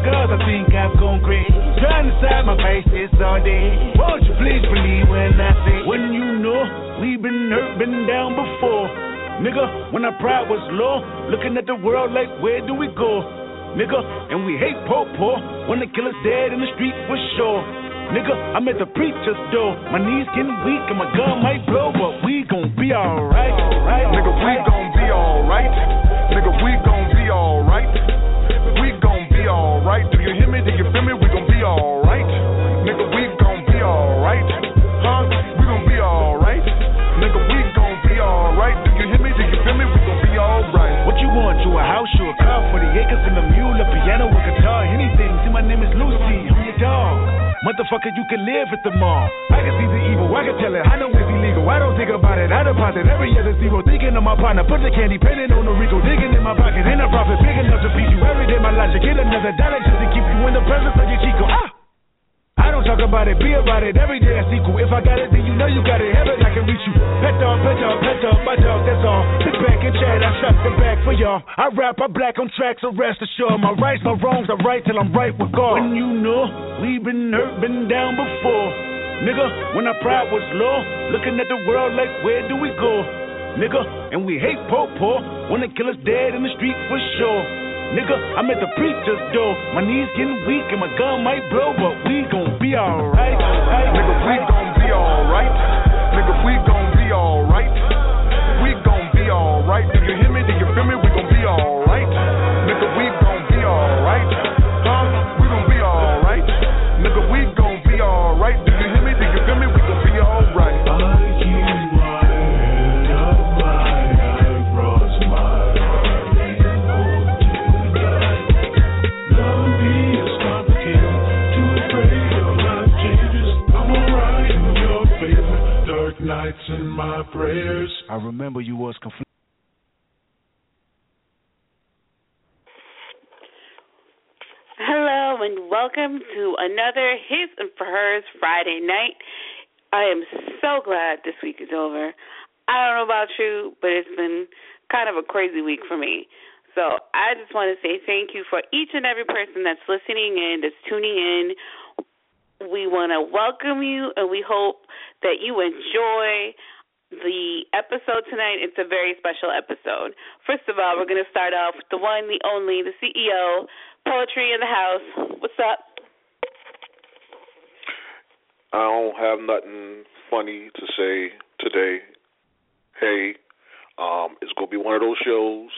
Girls, I think I've gone crazy. Trying to side my face this all day. Won't you please believe when I say, when you know we've been hurt, been down before. Nigga, when our pride was low, looking at the world like, where do we go? Nigga, and we hate poor poor. When the killer's dead in the street for sure. Nigga, I'm at the preacher's door. My knees getting weak and my gun might blow, but we gon' be alright. Right, Nigga, we gon' be alright. Nigga, we gon' be alright. Be alright. Do you hear me? Do you feel me? We gon' be alright. Nigga, we gon' be alright. Huh? We gon' be alright. Nigga, we gon' be alright. Do you hear me? Do you feel me? We gon' be alright. What you want? You a house, you a car, 40 acres Motherfucker, you can live at the mall. I can see the evil, I can tell it. I know it's illegal. I don't think about it. I deposit every other zero. Thinking of my partner, put the candy, penning on the Rico, digging in my pocket. Ain't a profit big enough to feed you every day. My logic, get another dollar just to keep you in the presence of your Chico. Ah! I don't talk about it, be about it. Every day I sequel. If I got it, then you know you got it. Heaven, I can reach you. Pet dog, pet dog, pet y'all. I rap, I black on tracks, so rest assured. My rights, my wrongs, I right till I'm right with God. When you know we've been hurt, been down before. Nigga, when our pride was low, looking at the world like, where do we go? Nigga, and we hate poor poor. When kill us dead in the street for sure. Nigga, I'm at the preacher's door. My knees getting weak and my gun might blow, but we gon' be alright. Nigga, we gon' be alright. Nigga, we gon' be alright. We gon' be alright. Do my prayers. I remember you was conflicted. Hello and welcome to another His and For Hers Friday night. I am so glad this week is over. I don't know about you, but it's been kind of a crazy week for me. So I just want to say thank you for each and every person that's listening in, that's tuning in. We want to welcome you and we hope that you enjoy the episode tonight. It's a very special episode. First of all, we're going to start off with the one, the only, the CEO, Poetry in the House. What's up? I don't have nothing funny to say today. Hey, um, it's gonna be one of those shows.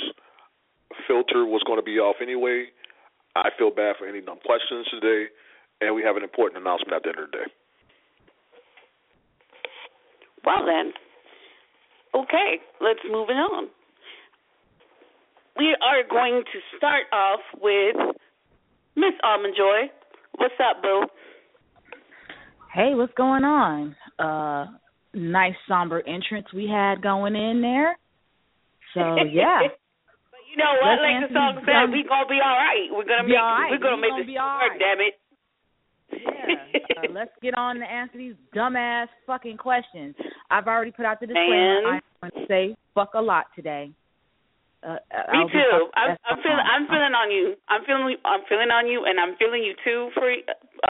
Filter was gonna be off anyway. I feel bad for any dumb questions today, and we have an important announcement at the end of the day. Well then, okay, let's move it on. we are going to start off with Miss Almond Joy. What's up, boo? Hey, what's going on? Uh, nice somber entrance we had going in there. So yeah. but you know what? Let's like the song said, we gonna be all right. We're gonna Be make all right. we're gonna We make gonna this work. right. Damn it. Yeah. Uh, let's get on to answer these dumbass fucking questions. I've already put out the disclaimer. I'm going to say fuck a lot today. Uh, Me I'll too. I'm, I'm feeling. I'm feeling on you. I'm feeling. I'm feeling on you, and I'm feeling you too. Free,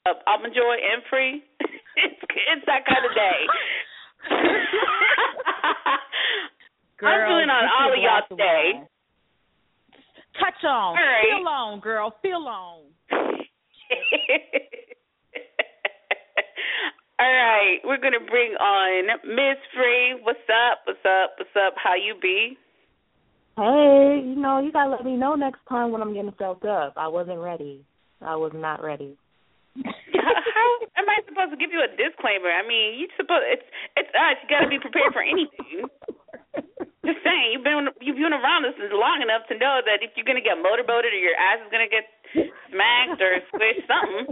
uh, Almond Joy and free. it's it's that kind of day. Girl, I'm feeling on all of y'all today. Touch on. All right. Feel on, girl. Feel on. All right, we're gonna bring on Miss Free. What's up? What's up? What's up? How you be? Hey, you know, you gotta let me know next time when I'm getting felt up. I wasn't ready. I was not ready. How am I supposed to give you a disclaimer? I mean, you supposed it's it's us. You got to be prepared for anything. Just saying, you've been you've been around us long enough to know that if you're gonna get motorboated or your ass is gonna get smacked or squished, something.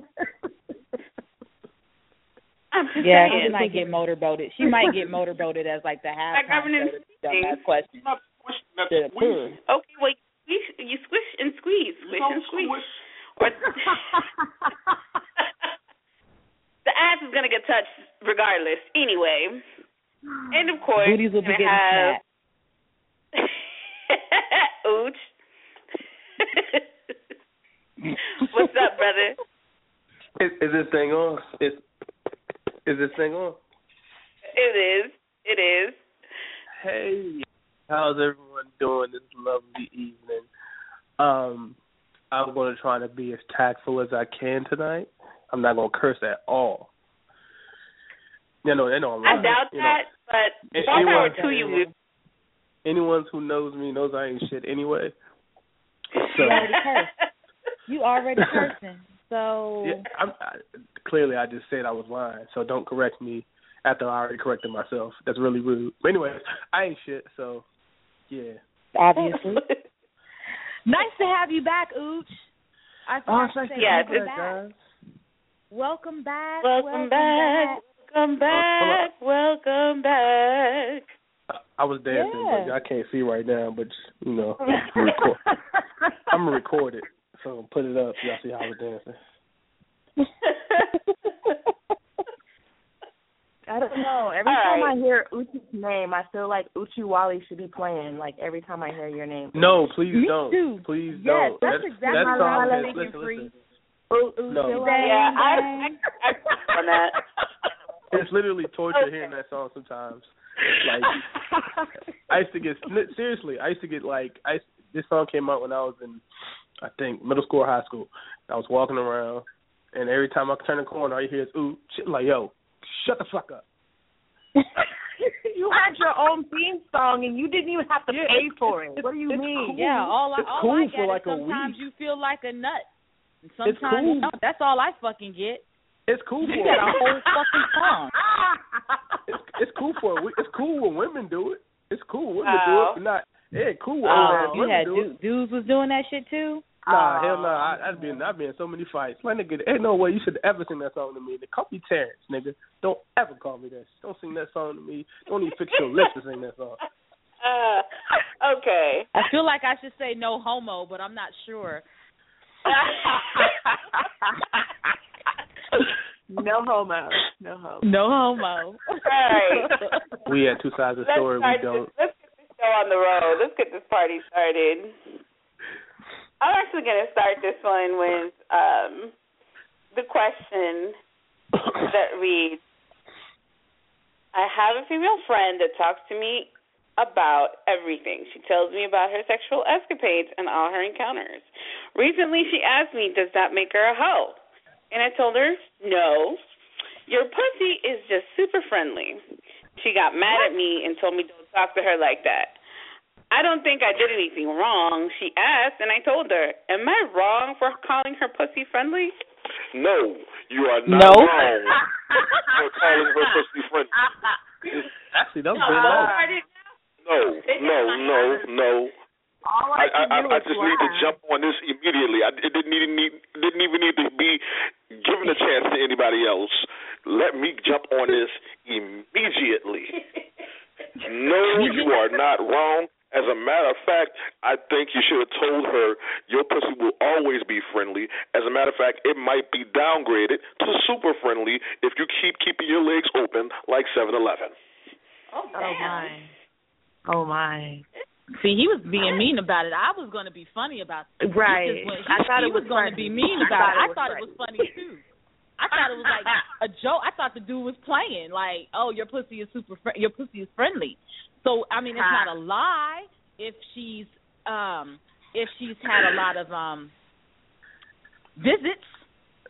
I'm just Yeah, saying. she might get motorboated. She might get motorboated as like the Like halftime having show. Dumbass question. That's To the poo. Okay, well, you, you squish and squeeze, squish and squeeze. Or the ass is gonna get touched regardless, anyway. And of course, Booties will be getting gonna have Ooch. What's up, brother? Is, is this thing on? Is is this thing on? It is. It is. Hey, how's everyone doing this lovely evening? Um, I'm going to try to be as tactful as I can tonight. I'm not going to curse at all. You know, they know I'm I doubt you know. that, but If more power anyone- to you. Anyone who knows me knows I ain't shit anyway. So You already cursed. You already cursing. So yeah, I'm, I, clearly I just said I was lying. So don't correct me after I already corrected myself. That's really rude. But anyway, I ain't shit. So yeah. obviously. nice to have you back, Ooch. I Oh, forgot to thank say you. Yeah, welcome it's- back. Welcome back. Welcome back. Welcome oh, back. Welcome back. I was dancing, Yeah. but I can't see right now. But you know, I'm record- I'm gonna so put it up. So y'all see how we're dancing. I don't know. Every All time right. I hear Uchi's name, I feel like Uchi Wally should be playing. Like every time I hear your name. No, please Me don't. too. Please Yes, don't. that's exactly that what song I was has- thinking, listen, Free. listen. Ooh, ooh, No. feel Yeah, I, I, I on that. It's literally torture Okay. hearing that song sometimes. Like I used to get seriously. I used to get like I this song came out when I was in I think middle school or high school. I was walking around, and every time I turn the corner, all you hear is ooh shit. Like yo, shut the fuck up. you had your own theme song and you didn't even have to Yeah, pay for it. What do you mean? cool. Yeah, all I It's all cool I get like is a sometimes week. you feel like a nut. And It's sometimes cool. you don't. That's all I fucking get. It's cool for You got a whole fucking song. it's, it's cool for. It's cool when women do it. It's cool when women Oh. do it, oh. but not yeah, cool when Oh, you had do dudes was doing that shit too. Nah, Oh. hell no. I, I'd be in, I've been in so many fights. My nigga, ain't no way you should ever sing that song to me. They call me Terrence, nigga. Don't ever call me that. Don't sing that song to me. Don't even fix your lips to sing that song. Uh, okay. I feel like I should say no homo, but I'm not sure. no homo. No homo. No homo. right. We had two sides of the story. We don't. This, let's get this show on the road. Let's get this party started. I'm actually going to start this one with um, the question that reads I have a female friend that talks to me about everything. She tells me about her sexual escapades and all her encounters. Recently, she asked me, Does that make her a hoe? And I told her, No. Your pussy is just super friendly. She got mad at me and told me, Don't talk to her like that. I don't think I did anything wrong. She asked, and I told her, Am I wrong for calling her pussy friendly? No, you are not No. wrong for calling her pussy friendly. Actually, that was No, good. I No, no, no, no. All I, I, I, I, do I is just need to jump on this immediately. I, it didn't even need didn't even need to be given a chance to anybody else. Let me jump on this immediately. No, you are not wrong. As a matter of fact, I think you should have told her your pussy will always be friendly. As a matter of fact, it might be downgraded to super friendly if you keep keeping your legs open like 7-Eleven. Oh, oh my. Oh my. See, he was being mean about it. I was going to be funny about it. Right. He, just he, I thought he it was, was going to funny. be mean about thought it. I it was thought it was funny too. I thought it was like a joke. I thought the dude was playing, like, "Oh, your pussy is super, fr- your pussy is friendly." So, I mean, it's not a lie if she's um if she's had a lot of um visits.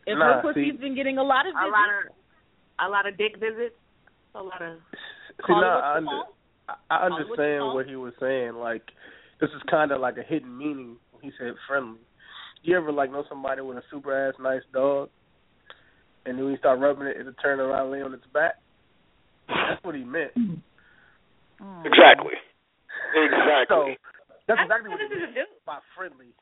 If Nah, her pussy's see- been getting a lot of A visits. lot of a lot of dick visits. A lot of See, Call it now what I, under. I, I Call it what understand what he was saying. Like, this is kind of like a hidden meaning when he said friendly. You ever like know somebody with a super ass nice dog, and then when you start rubbing it, it'll turn around and lay on its back? That's what he meant. Hmm. Exactly. So Exactly. that's exactly what he meant by friendly.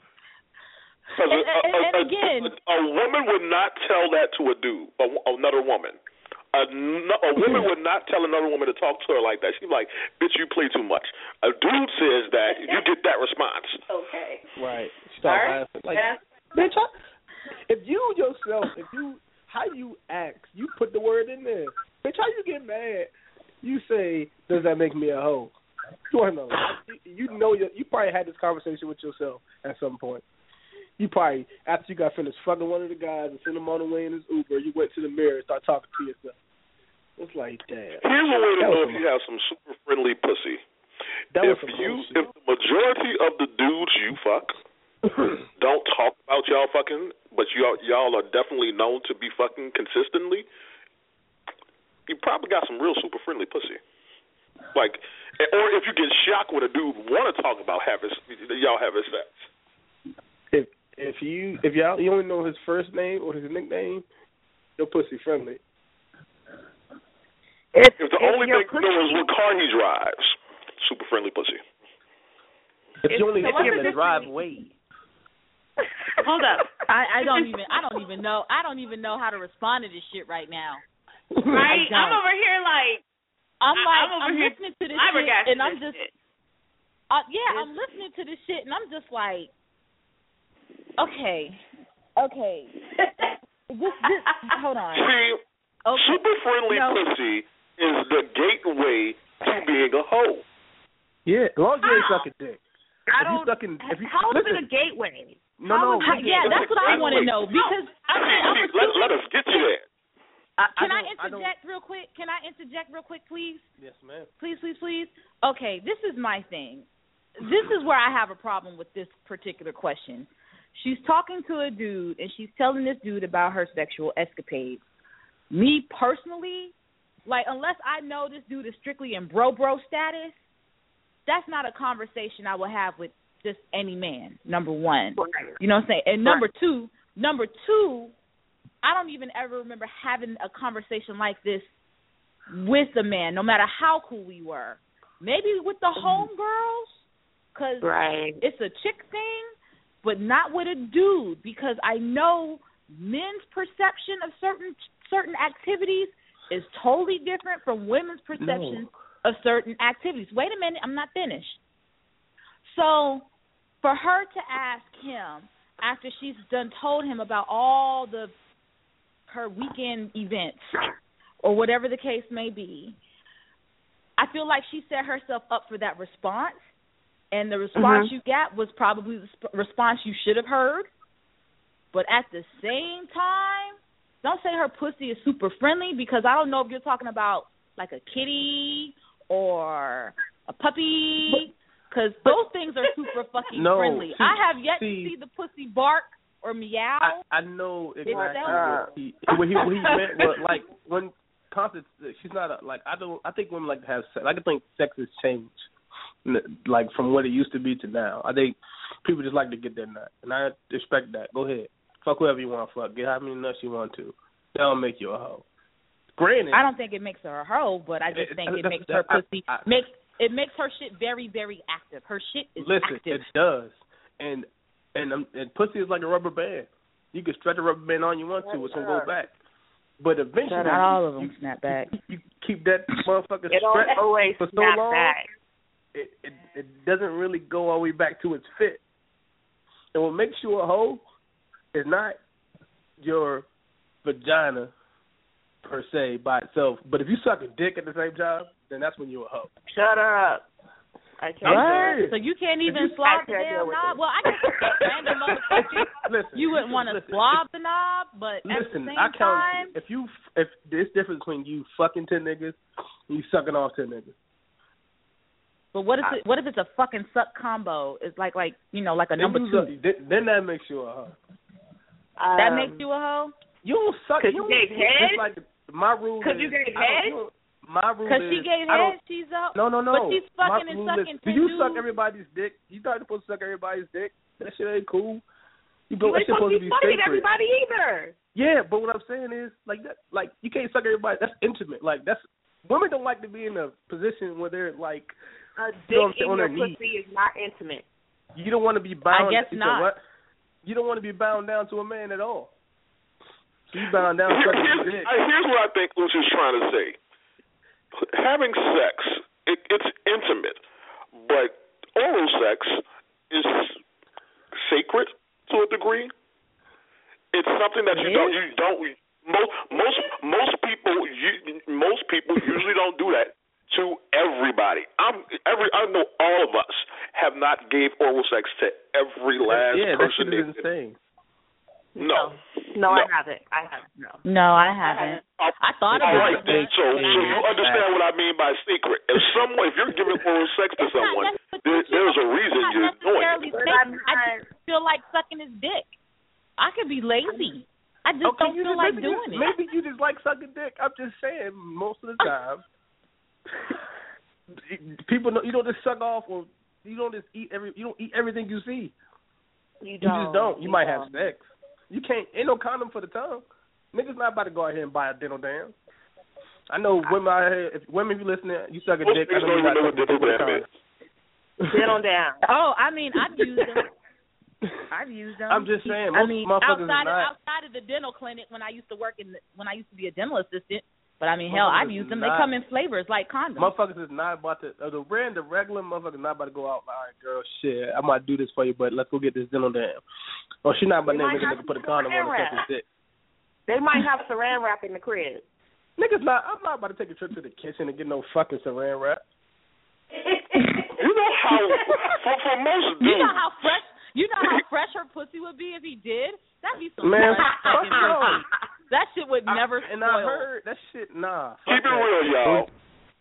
Because And- a, and- a, and a- again- a, a woman would not tell that to a dude, a, another woman. A, a woman would not tell another woman to talk to her like that. She's like, "Bitch, you play too much." A dude says that, you get that response. Okay. Right. Start All right. laughing. Like, Yeah. bitch, I, if you yourself, if you, how you act, you put the word in there. Bitch, how you get mad? You say, does that make me a hoe? You know? You, know, you, probably had this conversation with yourself at some point. You probably, after you got finished fucking one of the guys and sent him on the way in his Uber, you went to the mirror and started talking to yourself. It's like, damn. Here's a way to know if you have some super friendly pussy. That if you, if the majority of the dudes you fuck don't talk about y'all fucking, but y'all y'all are definitely known to be fucking consistently, you probably got some real super friendly pussy. Like, or if you get shocked when a dude want to talk about having y'all having sex. if if you if y'all you only know his first name or his nickname, your pussy friendly. If, If the if only thing you know is what car he drives, super friendly pussy. If you only so see what's him the in driveway. Hold up. I, I don't even I don't even know I don't even know how to respond to this shit right now. Right? I I'm over here like I'm like I'm over I'm here listening to this shit and I'm just uh, yeah, I'm listening to this shit and I'm just like okay. Okay. this, this hold on. See, Okay. super friendly No. pussy is the gateway to being a hoe. Yeah, as long as you ain't How? sucking dick. I If you don't. sucking, if you how is it a gateway? no, how no, is it a Hi- yeah, that's what I want to know because I mean, I'm See, let, let us get you there. I, Can I, don't- I interject real quick? Can I interject real quick, please? Yes, ma'am. Please, please, please. Okay, this is my thing. This is where I have a problem with this particular question. She's talking to a dude and she's telling this dude about her sexual escapades. Me personally, like unless I know this dude is strictly in bro bro status, that's not a conversation I would have with just any man. Number one. You know what I'm saying? And number two, number two, I don't even ever remember having a conversation like this with a man, no matter how cool we were. Maybe with the mm-hmm. homegirls, because Right. it's a chick thing, but not with a dude, because I know men's perception of certain certain activities is totally different from women's perception of certain activities. Wait a minute, I'm not finished. So, for her to ask him after she's done told him about all the her weekend events or whatever the case may be, I feel like she set herself up for that response, and the response Mhm. you got was probably the sp- response you should have heard. But at the same time, don't say her pussy is super friendly because I don't know if you're talking about like a kitty or a puppy, because those things are super fucking No, friendly. see- I have yet see- to see the pussy bark or meow. I, I know exactly what he what he, what he meant. Was, like when Constance, she's not a, like I don't. I think women like to have sex. I think sex has changed, like from what it used to be to now. I think people just like to get their nut, and I respect that. Go ahead, fuck whoever you want to fuck. Get how many nuts you want to. That don't make you a hoe. Granted, I don't think it makes her a hoe, but I just It- think it makes her I- pussy I- makes it makes her shit very very active. Her shit is Listen, active. it does, and and um, and pussy is like a rubber band. You can stretch a rubber band on you want to, it's gonna go back. But eventually, Not all of them you, snap back. you keep that motherfucker It stretched always for so long. back. It, it it doesn't really go all the way back to its fit. And what makes you a hoe is not your vagina per se by itself, but if you suck a dick at the same time, then that's when you're a hoe. Shut up. I can't What? What? So you can't even you- slob the can't damn knob? it. Well, I can random motherfucker. Listen, You wouldn't want to listen, slob the knob, but at the same I count time, if you if there's difference between you fucking ten niggas and you sucking off ten niggas. but what if I- it, what if it's a fucking suck combo? It's like like you know like a number two. a- then, then that makes you a hoe. that Um, makes you a hoe. You don't suck. 'Cause you you don't- gave head? Like my rule. 'Cause is, you gave I don't- head? You don't- My rule Because is she gave I head, she's up. No, no, no. But she's My fucking and sucking. Is, ten do you suck everybody's dick? You not supposed to suck everybody's dick. That shit ain't cool. You You go, that ain't shit supposed to be fucking sacred. everybody either. Yeah, but what I'm saying is like that. Like you can't suck everybody. That's intimate. Like that's women don't like to be in a position where they're like A You know dick saying, in on your their knee. pussy is not intimate. you don't want to be bound. I guess you said not. What? You don't want to be bound down to a man at all. So you bound down Here- sucking here's, dick. Here's what I think Lucy's trying to say. Having sex, it, it's intimate, but oral sex is sacred to a degree. It's something that you don't you don't most most most people you, most people usually don't do that to everybody. I'm every I know all of us have not gave oral sex to every last yeah, that person. shit is they- insane. No. No, No. I haven't. I haven't. No. No, I haven't. I thought about right, it. then. So, but so you understand what I mean by secret. If someone, if you're giving oral sex to someone, there, there's a reason you're doing it. I'm I just feel like sucking his dick. I could be lazy. I just Okay, don't feel just, like maybe doing you, it. Maybe you just like sucking dick. I'm just saying, most of the time, people know you don't just suck off or you don't just eat every you don't eat everything you see. You You don't. just don't. You, might have don't. sex. You can't. Ain't no condom for the tongue. Niggas not about to go out here and buy a dental dam. I know women out here. If women, if you listening, you suck a Most dick. I know don't you even know got what dental something to do with dam is. Sit on down. Oh, I mean, I've used them. I've used them. I'm just saying, I mean, outside of outside of the dental clinic when I used to work in the, when I used to be a dental assistant. But I mean, hell, I've used them. not- They come in flavors like condoms. Motherfuckers is not about to. Uh, the rand, the regular motherfuckers not about to go out. All right, girl, shit, I might do this for you, but let's go get this dental dam. Or she not about to make a put a condom on the suck dick. They might have saran wrap in the crib. Niggas not. I'm not about to take a trip to the kitchen and get no fucking saran wrap. You know how for for most dudes, You know how fresh you know how fresh her pussy would be if he did? That'd be some Man, fuck no. Pussy. That shit would I- never and spoil. I heard that shit. Nah. keep it that. real, y'all.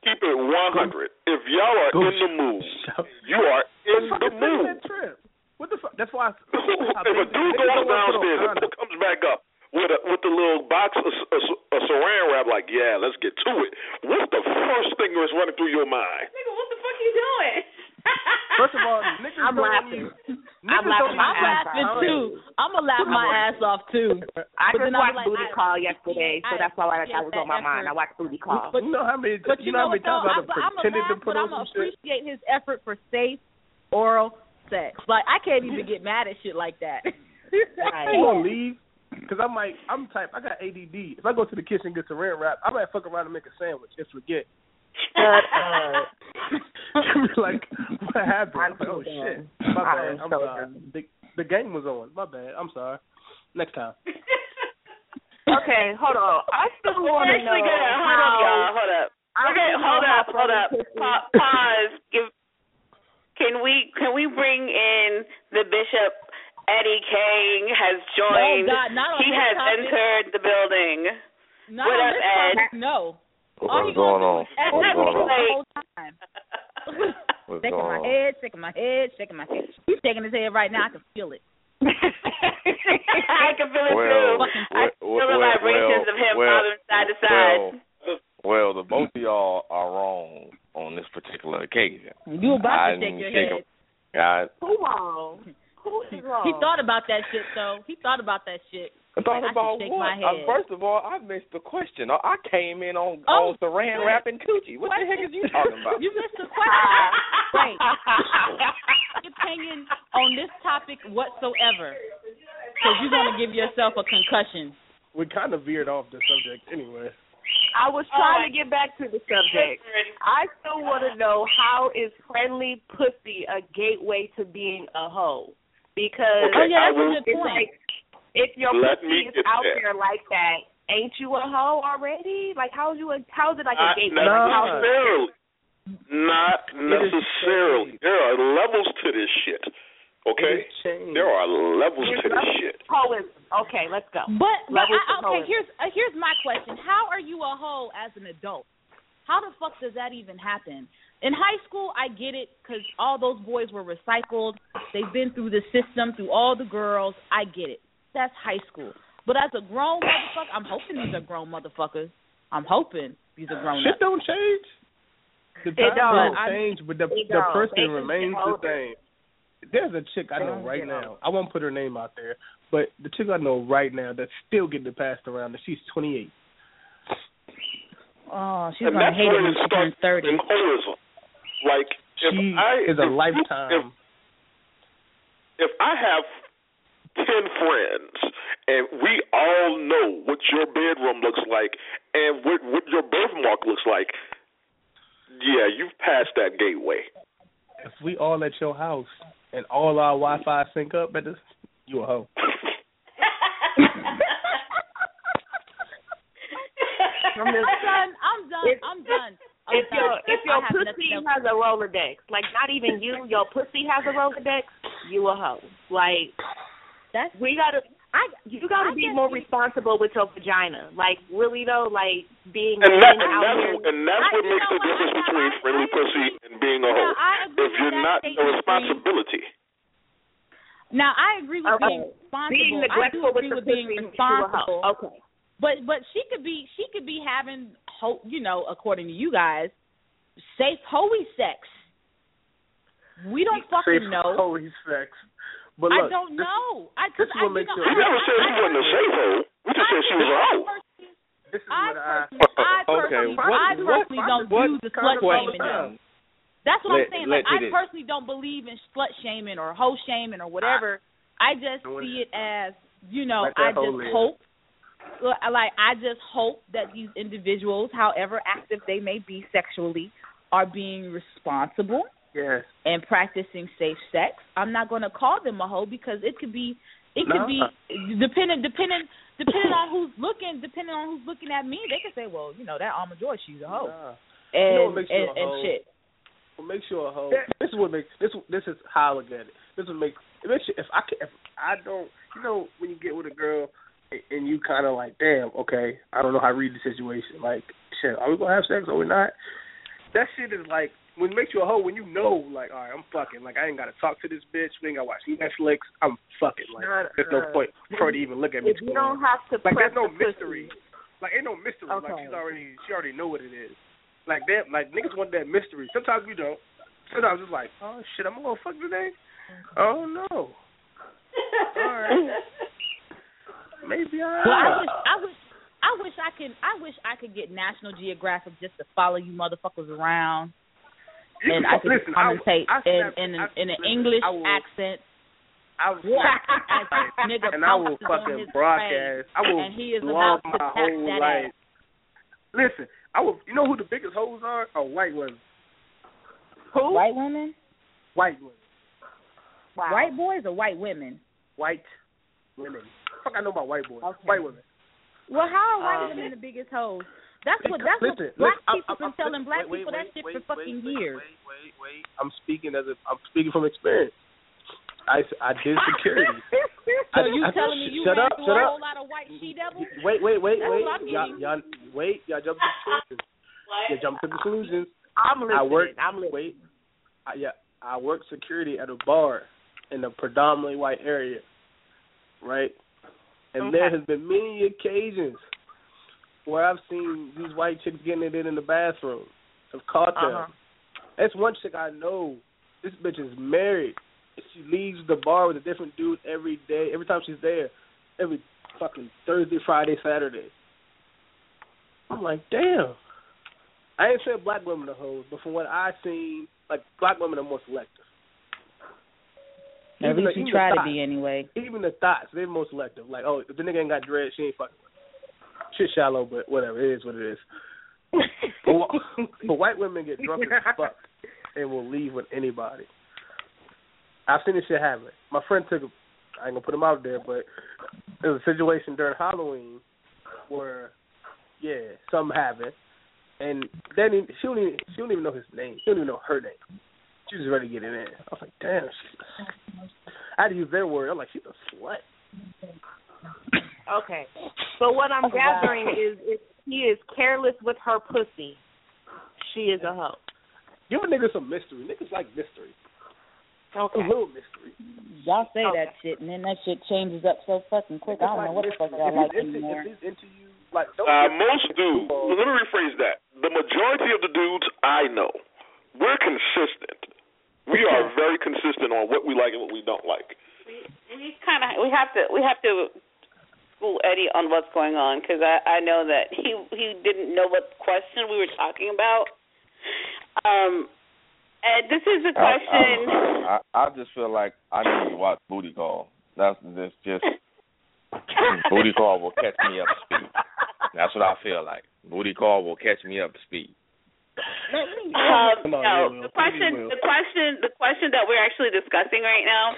Keep it 100. If y'all are Go in the mood, Shout- you are in the Fucking take mood. trip. What the fuck? That's why. I, if a dude goes downstairs and comes back up with a with the little box of, of, of saran wrap, like, yeah, let's get to it. What's the first thing that's running through your mind? Nigga, what the fuck you doing? First of all, niggas I'm laughing. even- I'm laughing my I'm laughing too. I'm gonna laugh my ass off too. I But just watched like, Booty I Call yesterday, so that's why I that was on my mind. I watched Booty Call. But you know how many? But you you know know how many times I'm, I've I'm pretended to put but on I'm some shit. appreciate his effort for safe oral sex. Like I can't even get mad at shit like that. I ain't gonna leave because I might. I'm type. I got ADD. If I go to the kitchen and get saran wrap, I might fuck around and make a sandwich and forget. Shut up. like what happened? I'm I'm like, oh so shit. done. My I bad. am I'm so sorry. done. The, the game was on. My bad. I'm sorry. Next time. Okay, hold on. I still want to know Actually, good. Hold how. up, y'all. Hold up. Okay, wanna hold up, hold up. Pa- pause. Give. Can we can we bring in the bishop? Eddie King has oh, joined. Oh, God, not on he this has topic. entered the building. Not What on up, this Ed? topic, no. All he What's going on? do is act What's going on? the whole time. What's shaking going my on? head, shaking my head, shaking my head. He's shaking his head right now. I can feel it. I can feel it Well, too. well, I feel the vibrations well, of him well, bobbing side to side. Well, well, the both of y'all are wrong on this particular occasion. You I about to shake your shake head. I, Who wrong? Who is wrong? He thought about that shit though. He thought about that shit. I thought Like, about should shake what? my Uh, head. first of all, I missed the question. I I came in on Oh, on Saran wait. wrap and coochie. What the heck is you talking about? You missed the question. Wait. opinion on this topic whatsoever. Because you're going to give yourself a concussion. We kind of veered off the subject anyway. I was trying to get back to the subject. I still want to know how is friendly pussy a gateway to being a hoe? Because Okay, Oh, yeah, that's a good it's point. like if your Let pussy me is out there. there like that, ain't you a hoe already? Like how's you a how's it like a Not gateway? It- necessarily. Not necessarily. There are levels to this shit. Okay? There are levels There's to this shit. to. Okay, let's go. But, but I, okay, here's uh, here's my question: How are you a hoe as an adult? How the fuck does that even happen? In high school, I get it because all those boys were recycled. They've been through the system, through all the girls. I get it. That's high school. But as a grown motherfucker, I'm hoping these are grown motherfuckers. I'm hoping these are grown Shit up. don't change. The It times don't. don't change, but the the person They remains the same. There's a chick I know right now. I won't put her name out there, but the chick I know right now that's still getting passed around, and she's 28. Oh, she's and gonna that's hate it when it she turns starts thirty. Like if She I is a if, lifetime. If, if I have ten friends and we all know what your bedroom looks like and what what your birthmark looks like, yeah, you've passed that gateway. If we all at your house and all our Wi-Fi sync up, at this, you a hoe. I'm I'm done. I'm done. If- I'm done. I'm if done. your if your I have nothing pussy has a Rolodex, like not even you, your pussy has a Rolodex, you a hoe. Like that's we gotta. I you gotta I be more we- responsible with your vagina. Like really though, like being And, that, and out that's here. and that's I- what you makes the what? difference I- between I- friendly I- pussy and being a Yeah, hoe. I agree If you're not the responsibility. Now I agree with Okay. being responsible. Being I do agree with the with being pussy makes you a hoe. responsible. Okay. But but she could be she could be having ho you know according to you guys safe hoey sex. We don't fucking Safe know. holy sex. But look, I don't this, know. I this cause is I, what you makes know, you- We I- never I- said she wasn't a safe hoe. We just said she was a hoe. This is I what I. personally, I Okay, personally, what- I what- personally don't what do the kind slut of question? shaming. though. That's what Let- I'm saying. Like I it is. personally don't believe in slut shaming or hoe shaming or whatever. I just see it as you know. I just hope. Uh, like I just hope that these individuals, however active they may be sexually, are being responsible Yes. and practicing safe sex. I'm not going to call them a hoe because it could be it could No. be depending depending depending on who's looking depending on who's looking at me. They could say, well, you know that Alma Joy, she's a hoe, Nah. and You know what makes you and, a and shit. What makes you a hoe? This is what makes this. This is how I look at it. This would make it makes you, if I can, if I don't, you know, when you get with a girl and- and you kind of like, damn, okay, I don't know how to read the situation. Like, shit, are we gonna have sex or we not? That shit is like when it makes you a hoe when you know, like, all right, I'm fucking. Like, I ain't gotta talk to this bitch. We ain't gotta watch Netflix. I'm fucking. Like, Nah, there's no uh, point for her to even look at me. If you don't have to like, there's no the pussy, mystery. Like, ain't no mystery. Like, Okay. she's already, she already know what it is. Like that, like niggas want that mystery. Sometimes we don't. Sometimes it's like, oh shit, I'm gonna fuck today. Oh no. All right. Maybe I. Well, I wish I wish I wish I could I wish I could get National Geographic just to follow you motherfuckers around, You and I could listen, commentate I in snap- in an, in an listen, English I will- accent. I will As nigga and I will fucking broadcast. I will and he is vlog about to my tap whole that life. ass. Listen, I will. You know who the biggest hoes are? Are white women. Who? White women? White women. Wow. White boys or white women? White women. Fuck, I know about white boys. White women. Well, how are white Um, women the biggest hoes? That's what that's listen, what black listen, people I'm- been I'm- telling black wait, people wait, that shit wait, for wait, fucking wait, years. Wait, wait, wait. I'm speaking as a. I'm speaking from experience. I, I did security. So I- you I- telling me you shut ran up, through shut a up. whole lot of white she devils? Wait, wait, wait, That's wait. what I'm Y'all, y'all, wait. Y'all jump to conclusions. You jump to conclusions. I'm listening. I work. I'm listening. Wait. I, yeah, I work security at a bar in a predominantly white area, right? And there has been many occasions where I've seen these white chicks getting it in in the bathroom. I've caught them. Uh-huh. That's one chick I know. This bitch is married. She leaves the bar with a different dude every day. Every time she's there, every fucking Thursday, Friday, Saturday. I'm like, damn. I ain't said black women are hoes, but from what I've seen, like black women are more selective. At Even least the- you try to thoughts. be anyway. Even the thoughts, they're more selective. Like, oh, if the nigga ain't got dread, she ain't fucking with. Shit shallow, but whatever. It is what it is. but, but white women get drunk as fuck and will leave with anybody. I've seen this shit happen. My friend took. A, I ain't gonna put him out there, but there was a situation during Halloween where, yeah, something happened, and then he, she don't even she don't even know his name. She don't even know her name. She was ready to get it in. I was like, damn. She's, I had to use their word. I'm like, she's a slut. Okay. So what I'm Wow. gathering is if he is careless with her pussy, she is a hoe. Give a nigga some mystery. Niggas like mystery. Okay. A little mystery. Y'all say Okay. that shit, and then that shit changes up so fucking quick. I don't know what the fuck y'all like into, anymore. if he's into you, like don't Uh, get- most dudes, let me rephrase that. The majority of the dudes I know, we're consistent. We are very consistent on what we like and what we don't like. we kind of we have to we have to school Eddie on what's going on because I I know that he he didn't know what question we were talking about. Um, and this is a question. I, I, I just feel like I need to watch Booty Call. That's this just Booty Call will catch me up to speed. That's what I feel like. Booty Call will catch me up to speed. Um, no, the question, the question, the question that we're actually discussing right now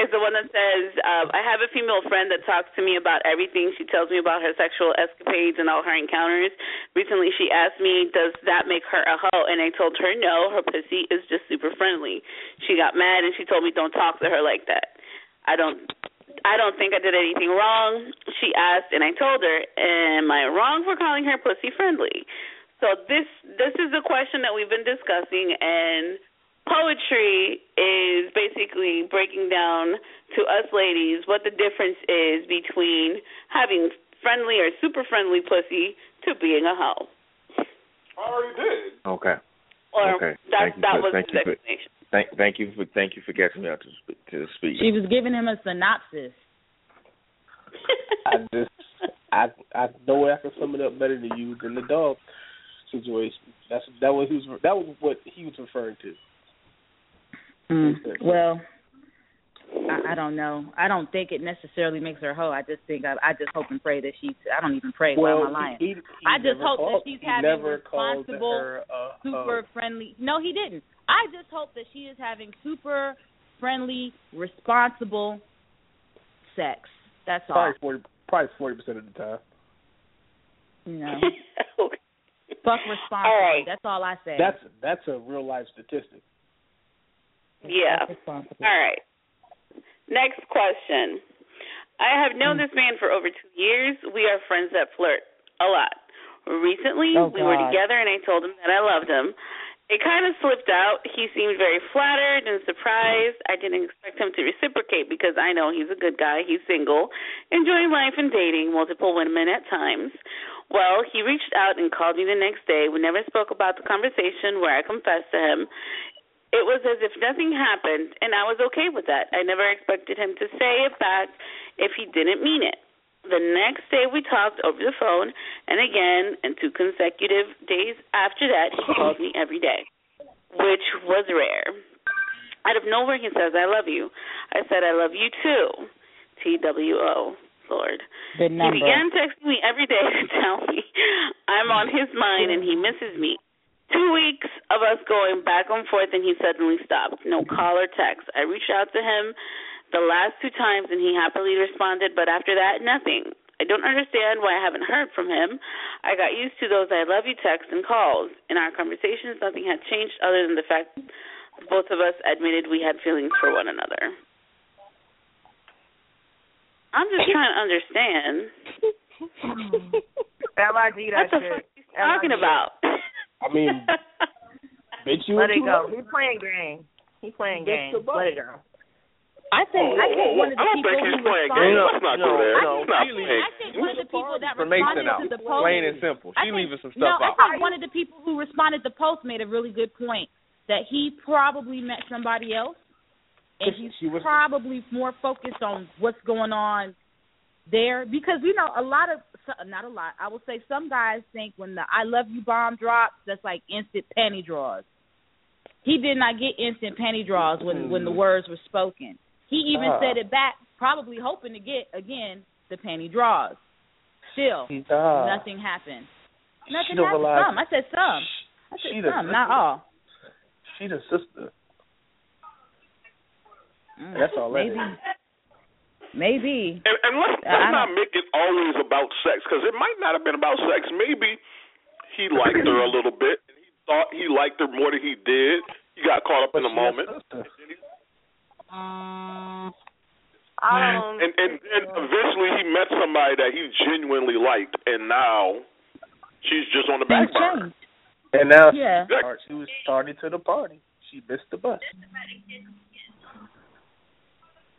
is the one that says, um, "I have a female friend that talks to me about everything. She tells me about her sexual escapades and all her encounters. Recently, she asked me, "Does that make her a hoe?" And I told her, "No, her pussy is just super friendly." She got mad and she told me, "Don't talk to her like that." I don't. I don't think I did anything wrong. She asked, and I told her, "Am I wrong for calling her pussy friendly?" So this this is a question that we've been discussing, and poetry is basically breaking down to us ladies what the difference is between having friendly or super friendly pussy to being a hoe. I already did. Okay. Or Okay. that Thank you that for- was thank his you for- Thank thank you for thank you for catching me out to sp- to speed. She was giving him a synopsis. I just I I know way I can sum it up better than you than the dog situation. That's that was he was that was what he was referring to. Mm, well, I, I don't know. I don't think it necessarily makes her a hoe. I just think I, I just hope and pray that she's. I don't even pray. Why well, am I lying? he, he I just hope called, that she's having never responsible, her a super hoe. friendly. No, he didn't. I just hope that she is having super friendly, responsible sex. That's all. Forty probably forty percent of the time. You know, fuck responsibly. All right. That's all I say. That's that's a real life statistic. Yeah. All right. Next question. I have known this man for over two years. We are friends that flirt a lot. Recently, Oh, we were together, and I told him that I loved him. It kind of slipped out. He seemed very flattered and surprised. I didn't expect him to reciprocate because I know he's a good guy. He's single, enjoying life and dating multiple women at times. Well, he reached out and called me the next day. We never spoke about the conversation where I confessed to him. It was as if nothing happened, and I was okay with that. I never expected him to say it back if he didn't mean it. The next day we talked over the phone, and again, and two consecutive days after that, he called me every day, which was rare. Out of nowhere, he says, I love you. I said, I love you too. T-W-O, Lord. He began texting me every day to tell me I'm on his mind and he misses me. Two weeks of us going back and forth and he suddenly stopped. No call or text. I reached out to him the last two times and he happily responded, but after that, nothing. I don't understand why I haven't heard from him. I got used to those I love you texts and calls. In our conversations, nothing had changed other than the fact both of us admitted we had feelings for one another. I'm just trying to understand. LIG that What the shit. fuck he's talking LIG. about? I mean, bitch, you Let it go. love. He's playing game. He's playing That's game. Let it go. I think Whoa, I think whoa, one of the I don't people he's who playing responded. games. Let's not go there. No, He's not. I think one of the people that responded out. to the post, Plain and simple. I She think- leaving some no, stuff I think one of the people who responded to the post made a really good point that he probably met somebody else, and She- he's she was- probably more focused on what's going on there because you know a lot of not a lot. I will say some guys think when the "I love you" bomb drops, that's like instant panty draws. He did not get instant panty draws when when the words were spoken. He even Ah. said it back, probably hoping to get again the panty draws. Still, Ah. nothing happened. Nothing happened. Some. I said some. I said the some, not all. She the sister. Mm, That's all that maybe. is. Maybe. And, and let's, I let's not don't- make it always about sex because it might not have been about sex. Maybe he liked her a little bit and he thought he liked her more than he did. He got caught up in the moment. a sister. I don't. And and then eventually he met somebody that he genuinely liked, and now she's just on the back Things burner. And now Yeah. she, she was starting to the party. She missed the bus.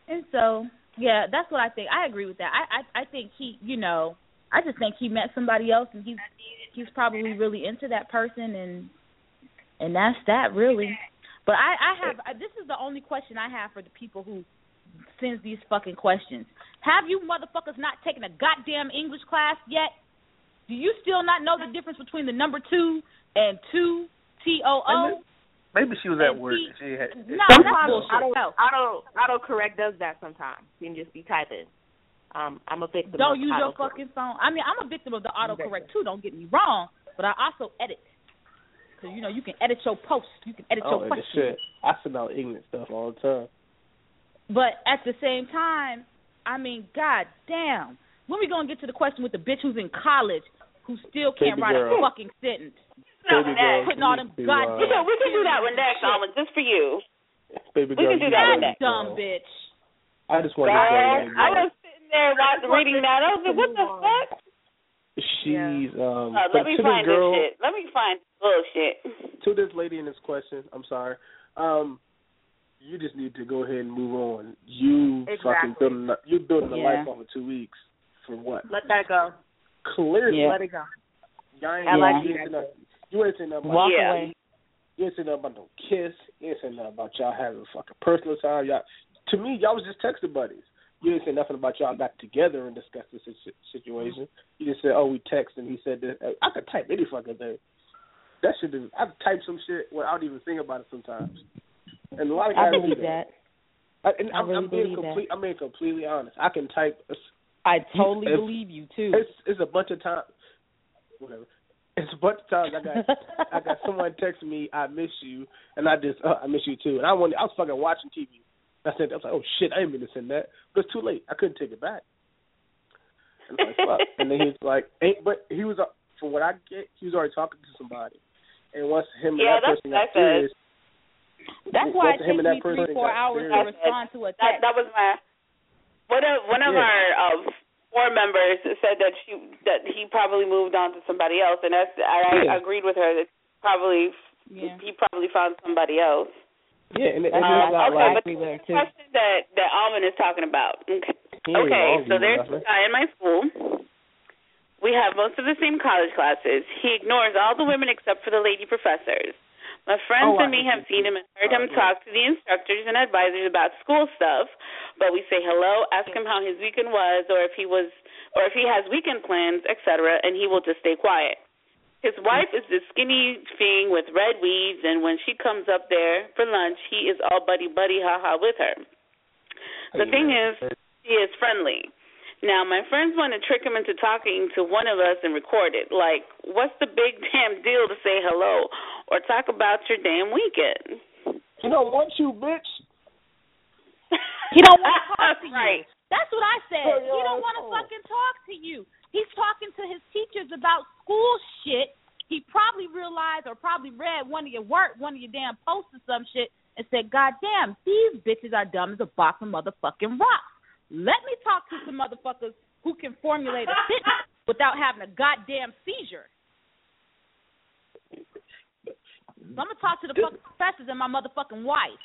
And so, yeah, that's what I think. I agree with that. I, I I think he, you know, I just think he met somebody else and he's he's probably really into that person and and that's that really. But I I have I, this is the only question I have for the people who sends these fucking questions. Have you motherfuckers not taken a goddamn English class yet? Do you still not know the difference between the number 2 and 2 T O O? Maybe she was at And work. he- She had. No, that's Sometimes bullshit. I don't. No. Auto autocorrect does that sometimes. You can just be typing. Um, I'm a victim. Don't of use your fucking phone. I mean, I'm a victim of the autocorrect too. Don't get me wrong, but I also edit. Cause you know you can edit your post, you can edit Oh, your and questions. shit. I send out ignorant stuff all the time. But at the same time, I mean, god damn, when we gonna get to the question with the bitch who's in college who still can't Baby write girl. a fucking sentence? Baby girl, Putting all them she- goddamn. We can we can do that one next, Alma, just for you. Baby We girl, can do that one next. Dumb bitch. I just wanted to Man, say I was sitting there watching, reading that. I was like, what the fuck? she's um. Uh, let me find this girl, this shit. Let me find bullshit. to this lady in this question, I'm sorry. Um, you just need to go ahead and move on. You fucking Exactly. building a- you building a Yeah. life over two weeks for what? Let that go. Clearly, Yeah. Let it go. y'all ain't I like you you. ain't say nothing. You ain't say nothing about Walk Yeah. away. You ain't say nothing about no kiss. You ain't say nothing about y'all having a fucking personal time. Y'all, to me, y'all was just texting buddies. You didn't say nothing about y'all got together and discussed the situation. You just said, "Oh, we text," and he said this. Uh, I could type any fucking thing. That shit is. I type some shit without even thinking about it sometimes. And a lot of I guys do that. that. I, and I I'm, really I'm being believe that. complete. I'm being completely honest. I can type. A, I totally It's- believe you too. it's it's a bunch of times. Whatever. It's a bunch of times I got I got someone text me, "I miss you," and I just uh, I miss you too. And I wanted, I was fucking watching TV. I said I was like, "Oh shit, I didn't mean to send that," but it's too late. I couldn't take it back. And, I was like, Fuck. and then he's like, ain't, but he was uh, from what I get, he was already talking to somebody. And once him and Yeah, that that's person what got serious, That's why it him takes me person three, four hours serious- to respond to a That text. that was my one of one of Yeah. our uh, four members said that she that he probably moved on to somebody else, and that's I, Yeah. I agreed with her that probably Yeah. he probably found somebody else. yeah, and it, That's it's Um, not okay, like but agree the too. question that that Alvin is talking about. Okay, he okay so there's nothing. this guy in my school. We have most of the same college classes. He ignores all the women except for the lady professors. My friends Oh, and me have seen him and heard him yeah. talk to the instructors and advisors about school stuff, but we say hello, ask him how his weekend was, or if he was, or if he has weekend plans, etc., and he will just stay quiet. His wife is this skinny thing with red weaves, and when she comes up there for lunch, he is all buddy buddy ha ha with her. The thing is, he is friendly. Now, my friends want to trick him into talking to one of us and record it. Like, what's the big damn deal to say hello or talk about your damn weekend? He don't want you, bitch. He don't want to talk to you. That's what I said. Oh, he don't want to fucking talk to you. He's talking to his teachers about school shit. He probably realized or probably read one of your work, one of your damn posts or some shit, and said, "God damn, these bitches are dumb as a box of motherfucking rocks." Let me talk to some motherfuckers who can formulate a sentence without having a goddamn seizure. So I'm gonna talk to the fucking professors and my motherfucking wife.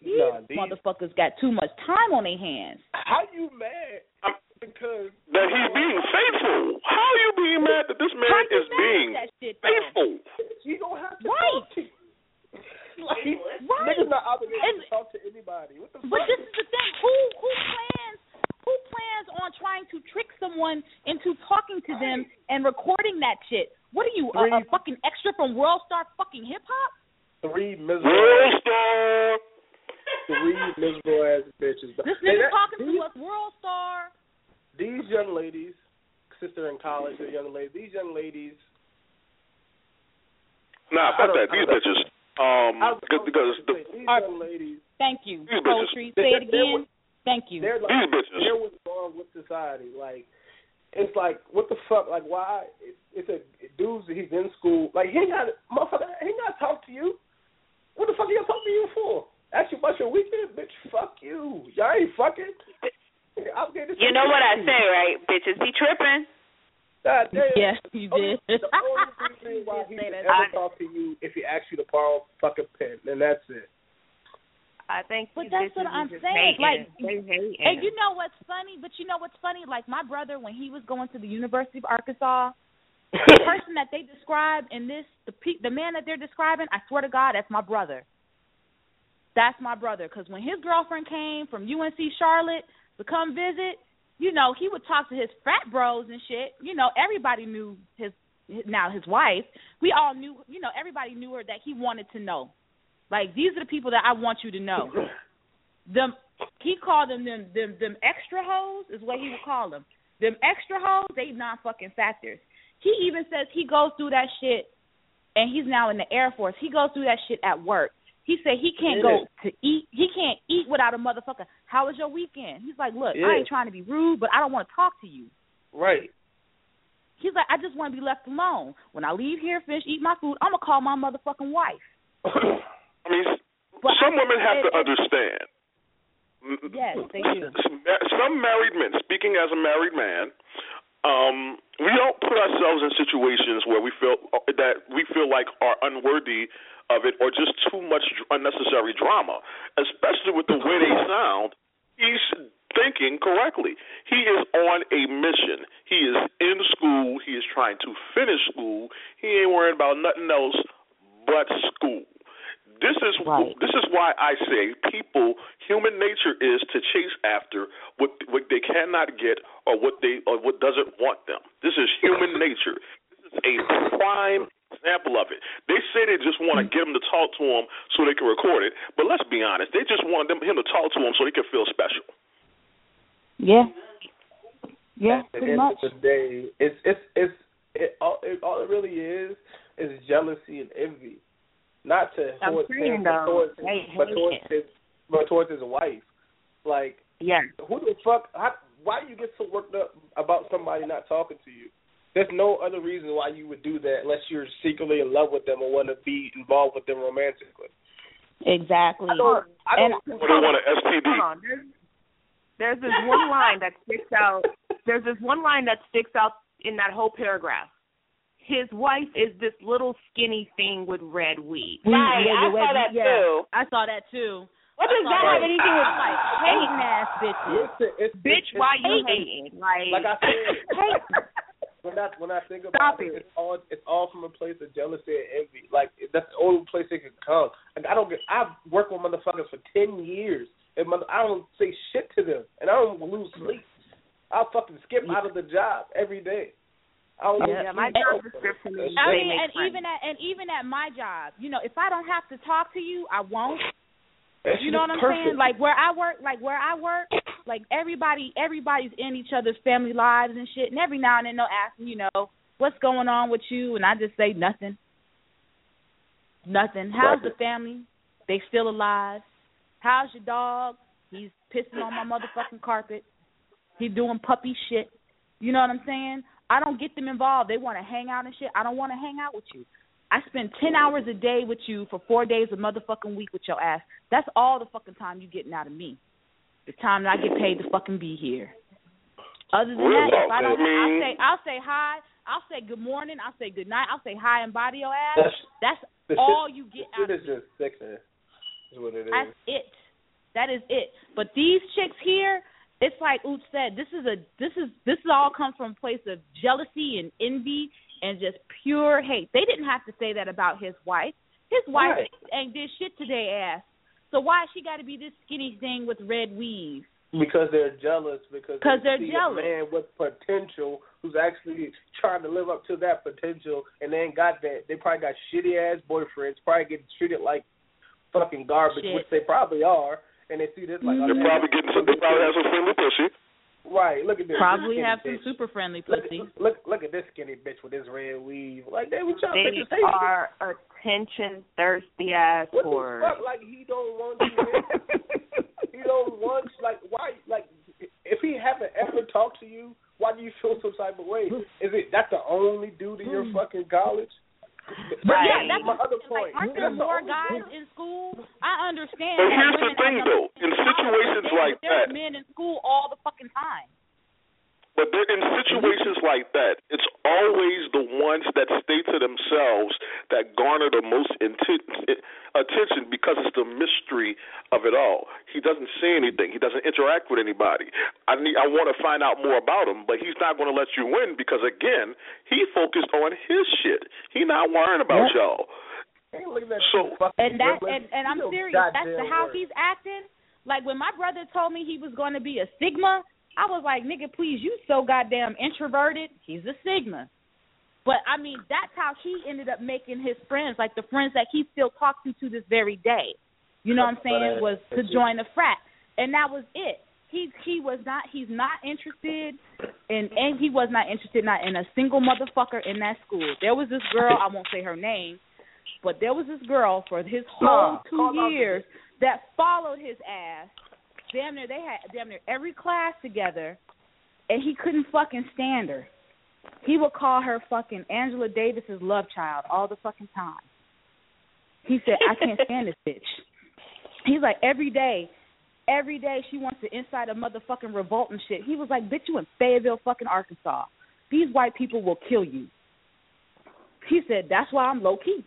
These Nah, these- motherfuckers got too much time on their hands. How you mad? Because That he's being faithful. How are you being mad that this man How you is mad at being that shit, though? faithful? you don't have to Right. talk to like, Right. Niggas not obligated And- to talk to anybody. What the But fuck? this is the thing. Who who plans who plans on trying to trick someone into talking to them and recording that shit? What are you, a, a fucking extra from World Star fucking hip hop? Three miserable. World Star. Three miserable ass bitches. This Hey, nigga that- talking these, to us, World Star. These young ladies, sister in college, a young lady. These young ladies. Nah, I fuck that. These bitches. Um, I was- because because the, These young ladies. Thank you. These bitches. Poetry. They- Say it they- they're again. Thank you. They're like, These bitches. They're what's wrong with society. Like, it's like, what the fuck? Like, why? It, it's a dude's. He's in school. Like, he ain't got motherfucker. He ain't got to talk to you. What the fuck he gonna talk to you for? Ask you about your weekend, bitch. Fuck you. Y'all ain't fucking. I'll get this You know what I say, right? Bitches be tripping. God damn. Yes, you did. The only reason why he say would ever I- talk to you if he asks you to borrow a fucking pen, and that's it. I think But that's what I'm saying. Like. And you know what's funny? But you know what's funny? Like my brother, when he was going to the University of Arkansas, the person that they describe in this, the pe- the man that they're describing, I swear to God, that's my brother. That's my brother. Because when his girlfriend came from UNC Charlotte to come visit, you know, he would talk to his frat bros and shit. You know, everybody knew his now his wife. We all knew, you know, everybody knew her that he wanted to know. Like these are the people that I want you to know. Them he called them them them them extra hoes is what he would call them. Them extra hoes, they not fucking factors. He even says he goes through that shit and he's now in the Air Force. He goes through that shit at work. He said he can't go to eat. He can't eat without a motherfucker. How was your weekend? He's like, look, I ain't trying to be rude, but I don't want to talk to you. Right. He's like, I just want to be left alone. When I leave here, finish eat my food, I'm gonna call my motherfucking wife. I mean, But some women have to understand. Yes, they do. Some married men, speaking as a married man, um, we don't put ourselves in situations where we feel that we feel like are unworthy of it or just too much unnecessary drama, especially with the way they sound. He's thinking correctly. He is on a mission. He is in school. He is trying to finish school. He ain't worried about nothing else but school. This is this is why I say people human nature is to chase after what what they cannot get or what they or what doesn't want them. This is human nature. This is a prime example of it. They say they just want to get him to talk to them so they can record it, but let's be honest, they just want them him to talk to them so they can feel special. Yeah. Yeah, At the pretty end much. of the day, it's it's it's it all it, all it really is is jealousy and envy, not to I'm towards him, but towards they but towards his but towards his wife. Like, yeah, who the fuck? How, why do you get so worked up about somebody not talking to you? There's no other reason why you would do that unless you're secretly in love with them or want to be involved with them romantically. Exactly. I don't. I don't. Or they want an STD. Hold on. There's, there's this one line that sticks out. There's this one line that sticks out in that whole paragraph. His wife is this little skinny thing with red weave. Right, I yeah, saw yeah, that yeah. too. I saw that too. What does that have anything with I'm like hating ass bitches? Listen, it's, Bitch, it's, why you hating? hating? Like, Like I said, when I when I think about Stop it, it. it's all it's all from a place of jealousy and envy. Like that's the only place it can come. Like I don't get. I've worked with motherfuckers for ten years, and mother, I don't say shit to them, and I don't lose sleep. I'll fucking skip out of the job every day. Oh, don't Yeah, my job description is I mean, and even at and even at my job, you know, if I don't have to talk to you, I won't. That You know what I'm perfect. saying? Like where I work, like where I work, like everybody, everybody's in each other's family lives and shit. And every now and then they'll ask me, you know, what's going on with you, and I just say nothing, nothing. How's the family? They still alive? How's your dog? He's pissing on my motherfucking carpet. He's doing puppy shit. You know what I'm saying? I don't get them involved. They want to hang out and shit. I don't want to hang out with you. I spend ten hours a day with you for four days a motherfucking week with your ass. That's all the fucking time you're getting out of me. The time that I get paid to fucking be here. Other than that, if I don't, I'll say I'll say hi. I'll say good morning. I'll say good night. I'll say hi and body your ass. That's- That's all you get out of is just sickening. Is what it is. that's it. That is it. But these chicks here, it's like Oot said, this is a this is this is all comes from a place of jealousy and envy and just pure hate. They didn't have to say that about his wife. His wife Right. ain't did shit today ass. So why she got to be this skinny thing with red weave? Because they're jealous. Because they they're see jealous. a man with potential who's actually trying to live up to that potential, and they ain't got that. They probably got shitty ass boyfriends. Probably getting treated like fucking garbage, Shit. which they probably are. And they see this like mm-hmm. oh, They're damn, probably getting some. They probably have some friendly pussy. Right. Look at this. Probably this have skinny some bitch. super friendly Look, pussy. look, look at this skinny bitch with this red weave. Like, they what y'all They bitches hate? are attention thirsty ass What the fuck? Like he don't want you. he don't want like why? Like if he haven't ever talked to you, why do you feel some type of way? Is it that's the only dude in your hmm. fucking college? But Right. yeah, that's my what other I'm point. Like, aren't there more guys in school? I understand. But here's the thing, though. In situations like that there's that, men in school all the fucking time. But they're in situations mm-hmm. like that, it's always the ones that stay to themselves that garner the most inten- attention because it's the mystery of it all. He doesn't say anything. He doesn't interact with anybody. I need. I want to find out more about him, but he's not going to let you win because again, he focused on his shit. He not worrying about y'all. Ain't looking at So- And that and, and I'm serious. That's the how word. he's acting. Like when my brother told me he was going to be a Sigma, I was like, nigga, please, you so goddamn introverted. He's a Sigma. But I mean, that's how he ended up making his friends, like the friends that he still talks to to this very day. You know what I'm saying? Was to join the frat, and that was it. He he was not he's not interested in and he was not interested not in a single motherfucker in that school. There was this girl I won't say her name, but there was this girl for his whole two call out the- years that followed his ass. Damn near they had damn near every class together, and he couldn't fucking stand her. He would call her fucking Angela Davis's love child all the fucking time. He said, I can't stand this bitch. He's like, every day, every day she wants to incite a motherfucking revolt and shit. He was like, bitch, you in Fayetteville, fucking Arkansas. These white people will kill you. He said, that's why I'm low key.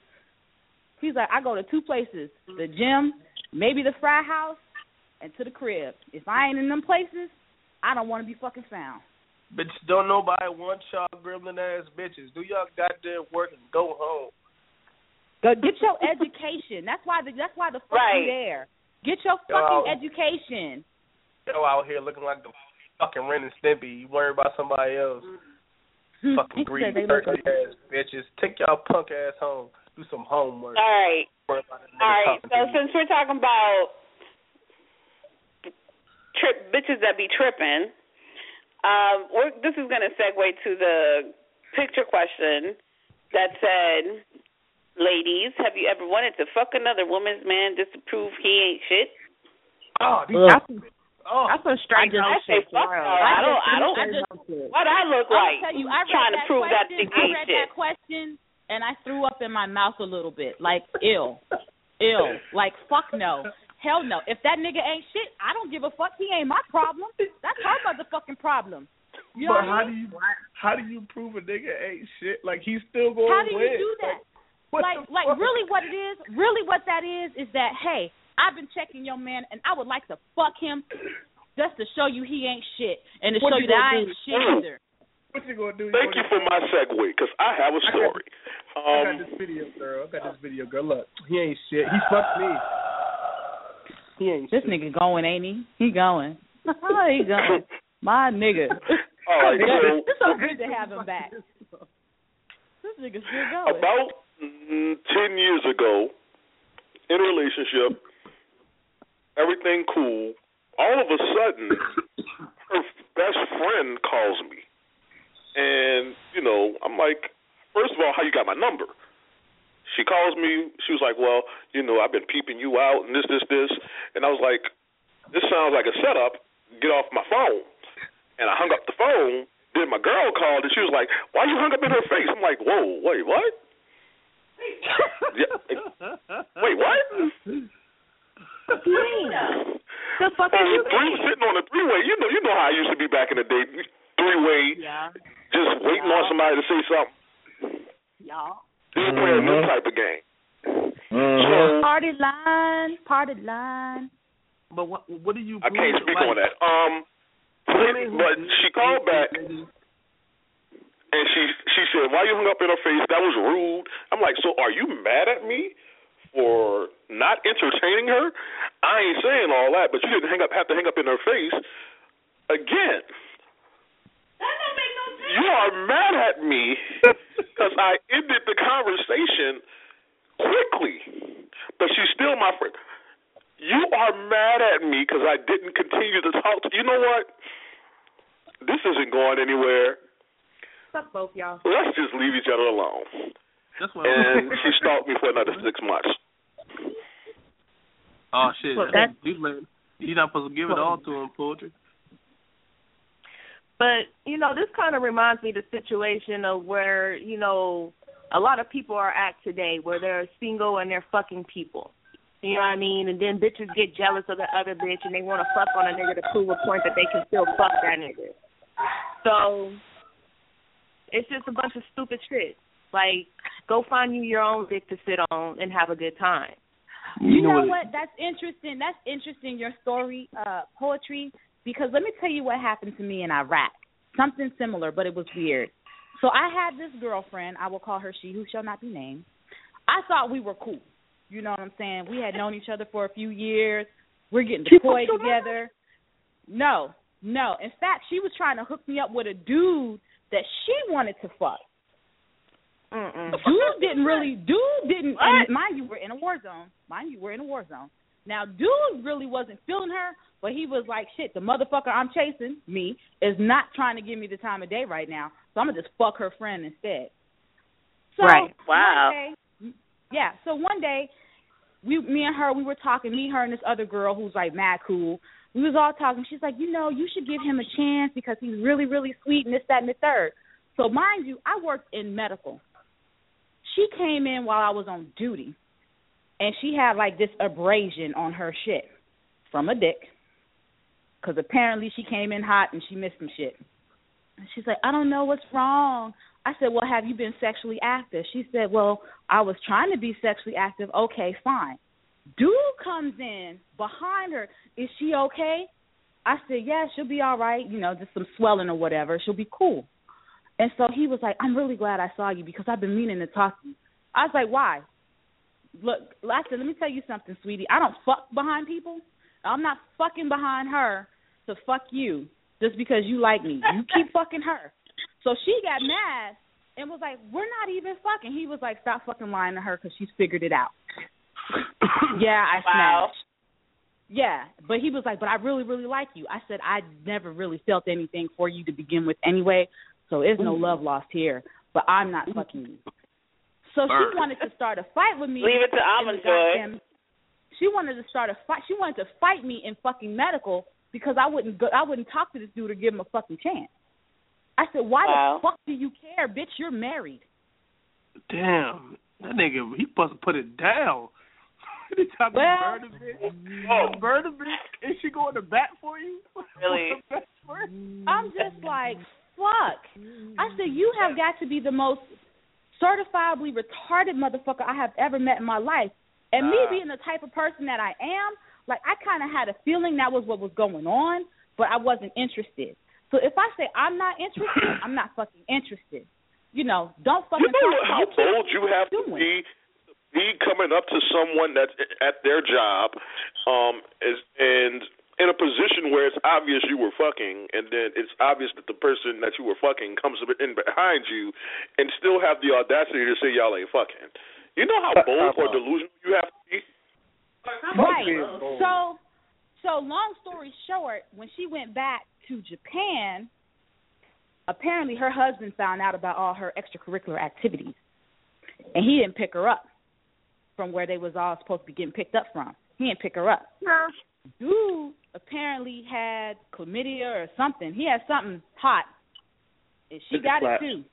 He's like, I go to two places, the gym, maybe the fry house, and to the crib. If I ain't in them places, I don't want to be fucking found. Bitch, don't nobody want y'all gremlin ass bitches. Do y'all goddamn work and go home. Go get your education. That's why the that's why the fuck Right. you there. Get your Yo. fucking education. Yo out here looking like the fucking Ren and Stimpy. You worry about somebody else. Mm-hmm. He Fucking greedy, they thirsty ass bitches. Take y'all punk ass home. Do some homework. All right. Worry about a nigga All right. So since we're talking about trip bitches that be tripping, um, we're, this is going to segue to the picture question that said, "Ladies, have you ever wanted to fuck another woman's man just to prove he ain't shit?" Oh, these That's, oh, that's a straight I no say fuck for no. I don't. I don't. I just- What I look like gonna tell you, I read trying that to prove that question, nigga I read shit. that question and I threw up in my mouth a little bit, like ill, ill, like fuck no, hell no. If that nigga ain't shit, I don't give a fuck. He ain't my problem. That's her motherfucking problem. You know but what how I mean? do you how do you prove a nigga ain't shit? Like he's still going How do win. you do that? What like, like really, what it is, really, what that is, is that hey, I've been checking your man, and I would like to fuck him, just to show you he ain't shit, and to What show you you that I do? ain't shit either. What you gonna do? Thank you for my segue because I have a story. I got Um, this video, girl. I got this video, girl. Look, he ain't shit. He fucked me. He ain't This shit. nigga going, ain't he? He going. he going. My nigga. so It's so good to have him back. This nigga's still going. about mm, ten years ago, in a relationship, everything cool. All of a sudden, her best friend calls me, and you know, I'm like, first of all, how you got my number? She calls me. She was like, "Well, you know, I've been peeping you out and this, this, this," and I was like, "This sounds like a setup. Get off my phone." And I hung up the phone. Then my girl called and she was like, "Why you hung up in her face?" I'm like, "Whoa, wait, what?" yeah, wait, what? The fuck On the oh, three sitting on the three way, you know, you know how I used to be back in the day. Three way, Yeah. just waiting on somebody to say something. Y'all. They were playing this type of game. So Party line, party line. But what what do you? I can't speak like, on that. Um, but she called back and she she said, "Why you hung up in her face? That was rude." I'm like, "So are you mad at me for not entertaining her. I ain't saying all that, but you didn't hang up have to hang up in her face again. You are mad at me because I ended the conversation quickly, but she's still my friend. You are mad at me because I didn't continue to talk to you. Know what? This isn't going anywhere. Fuck both y'all. Let's just leave each other alone. That's And she stalked me for another six months. Oh shit! Well, that's- you let- you're not supposed to give it all to him, poetry. But you know, this kind of reminds me of the situation of where you know a lot of people are at today, where they're single and they're fucking people. You know what I mean? And then bitches get jealous of the other bitch and they want to fuck on a nigga to prove a point that they can still fuck that nigga. So it's just a bunch of stupid shit. Like, go find you your own dick to sit on and have a good time. You, know, what? That's interesting. That's interesting. Your story, uh, poetry, because let me tell you what happened to me in Iraq. Something similar, but it was weird. So I had this girlfriend. I will call her she, who shall not be named. I thought we were cool. You know what I'm saying? We had known each other for a few years. We're getting deployed together. No, no. In fact, she was trying to hook me up with a dude that she wanted to fuck. Mm-mm. Dude didn't really. Dude didn't. Mind you, we're in a war zone. Mind you, we're in a war zone. Now, dude really wasn't feeling her, but he was like, "Shit, the motherfucker I'm chasing, me, is not trying to give me the time of day right now. So I'm gonna just fuck her friend instead." So Right. Wow. Day, yeah. So one day, we, me and her, we were talking. Me, her, and this other girl who's like mad cool. We was all talking. She's like, you know, you should give him a chance because he's really, really sweet and this, that, and the third. So mind you, I worked in medical. She came in while I was on duty, and she had like this abrasion on her shit from a dick, because apparently she came in hot and she missed some shit. And she's like, I don't know what's wrong. I said, Well, have you been sexually active? She said, Well, I was trying to be sexually active. Okay, fine. Dude comes in behind her. Is she okay? I said, Yeah, she'll be all right. You know, just some swelling or whatever. She'll be cool. And so he was like, I'm really glad I saw you because I've been meaning to talk to you. I was like, Why? Look, I said, Let me tell you something, sweetie. I don't fuck behind people. I'm not fucking behind her to fuck you just because you like me. You keep fucking her. So she got mad and was like, "We're not even fucking." He was like, "Stop fucking lying to her because she's figured it out." yeah, I Wow. smashed. Yeah, but he was like, "But I really, really like you." I said, "I never really felt anything for you to begin with, anyway. So there's no mm-hmm. love lost here. But I'm not fucking you." So Burn. she wanted to start a fight with me. Leave it to in Almond She wanted to start a fight. She wanted to fight me in fucking medical because I wouldn't go. I wouldn't talk to this dude or give him a fucking chance. I said, "Why Wow. the fuck do you care, bitch? You're married." Damn, that nigga, he supposed to put it down. He tried to Well- burn a bitch. Oh, burn a bitch. Is she going to bat for you? Really? I'm just like, fuck. I said, you have got to be the most certifiably retarded motherfucker I have ever met in my life. And me Ah. being the type of person that I am, like I kind of had a feeling that was what was going on, but I wasn't interested. So if I say I'm not interested, I'm not fucking interested. You know, don't fucking. You know how bold you have to be be coming up to someone that's at their job, um, is and in a position where it's obvious you were fucking, and then it's obvious that the person that you were fucking comes in behind you, and still have the audacity to say y'all ain't fucking. You know how bold or delusional you have to be. Right. So, so long story short, when she went back to Japan, apparently her husband found out about all her extracurricular activities, and he didn't pick her up from where they was all supposed to be getting picked up from. He didn't pick her up. Dude apparently had chlamydia or something. He had something hot, and she Took the got it too.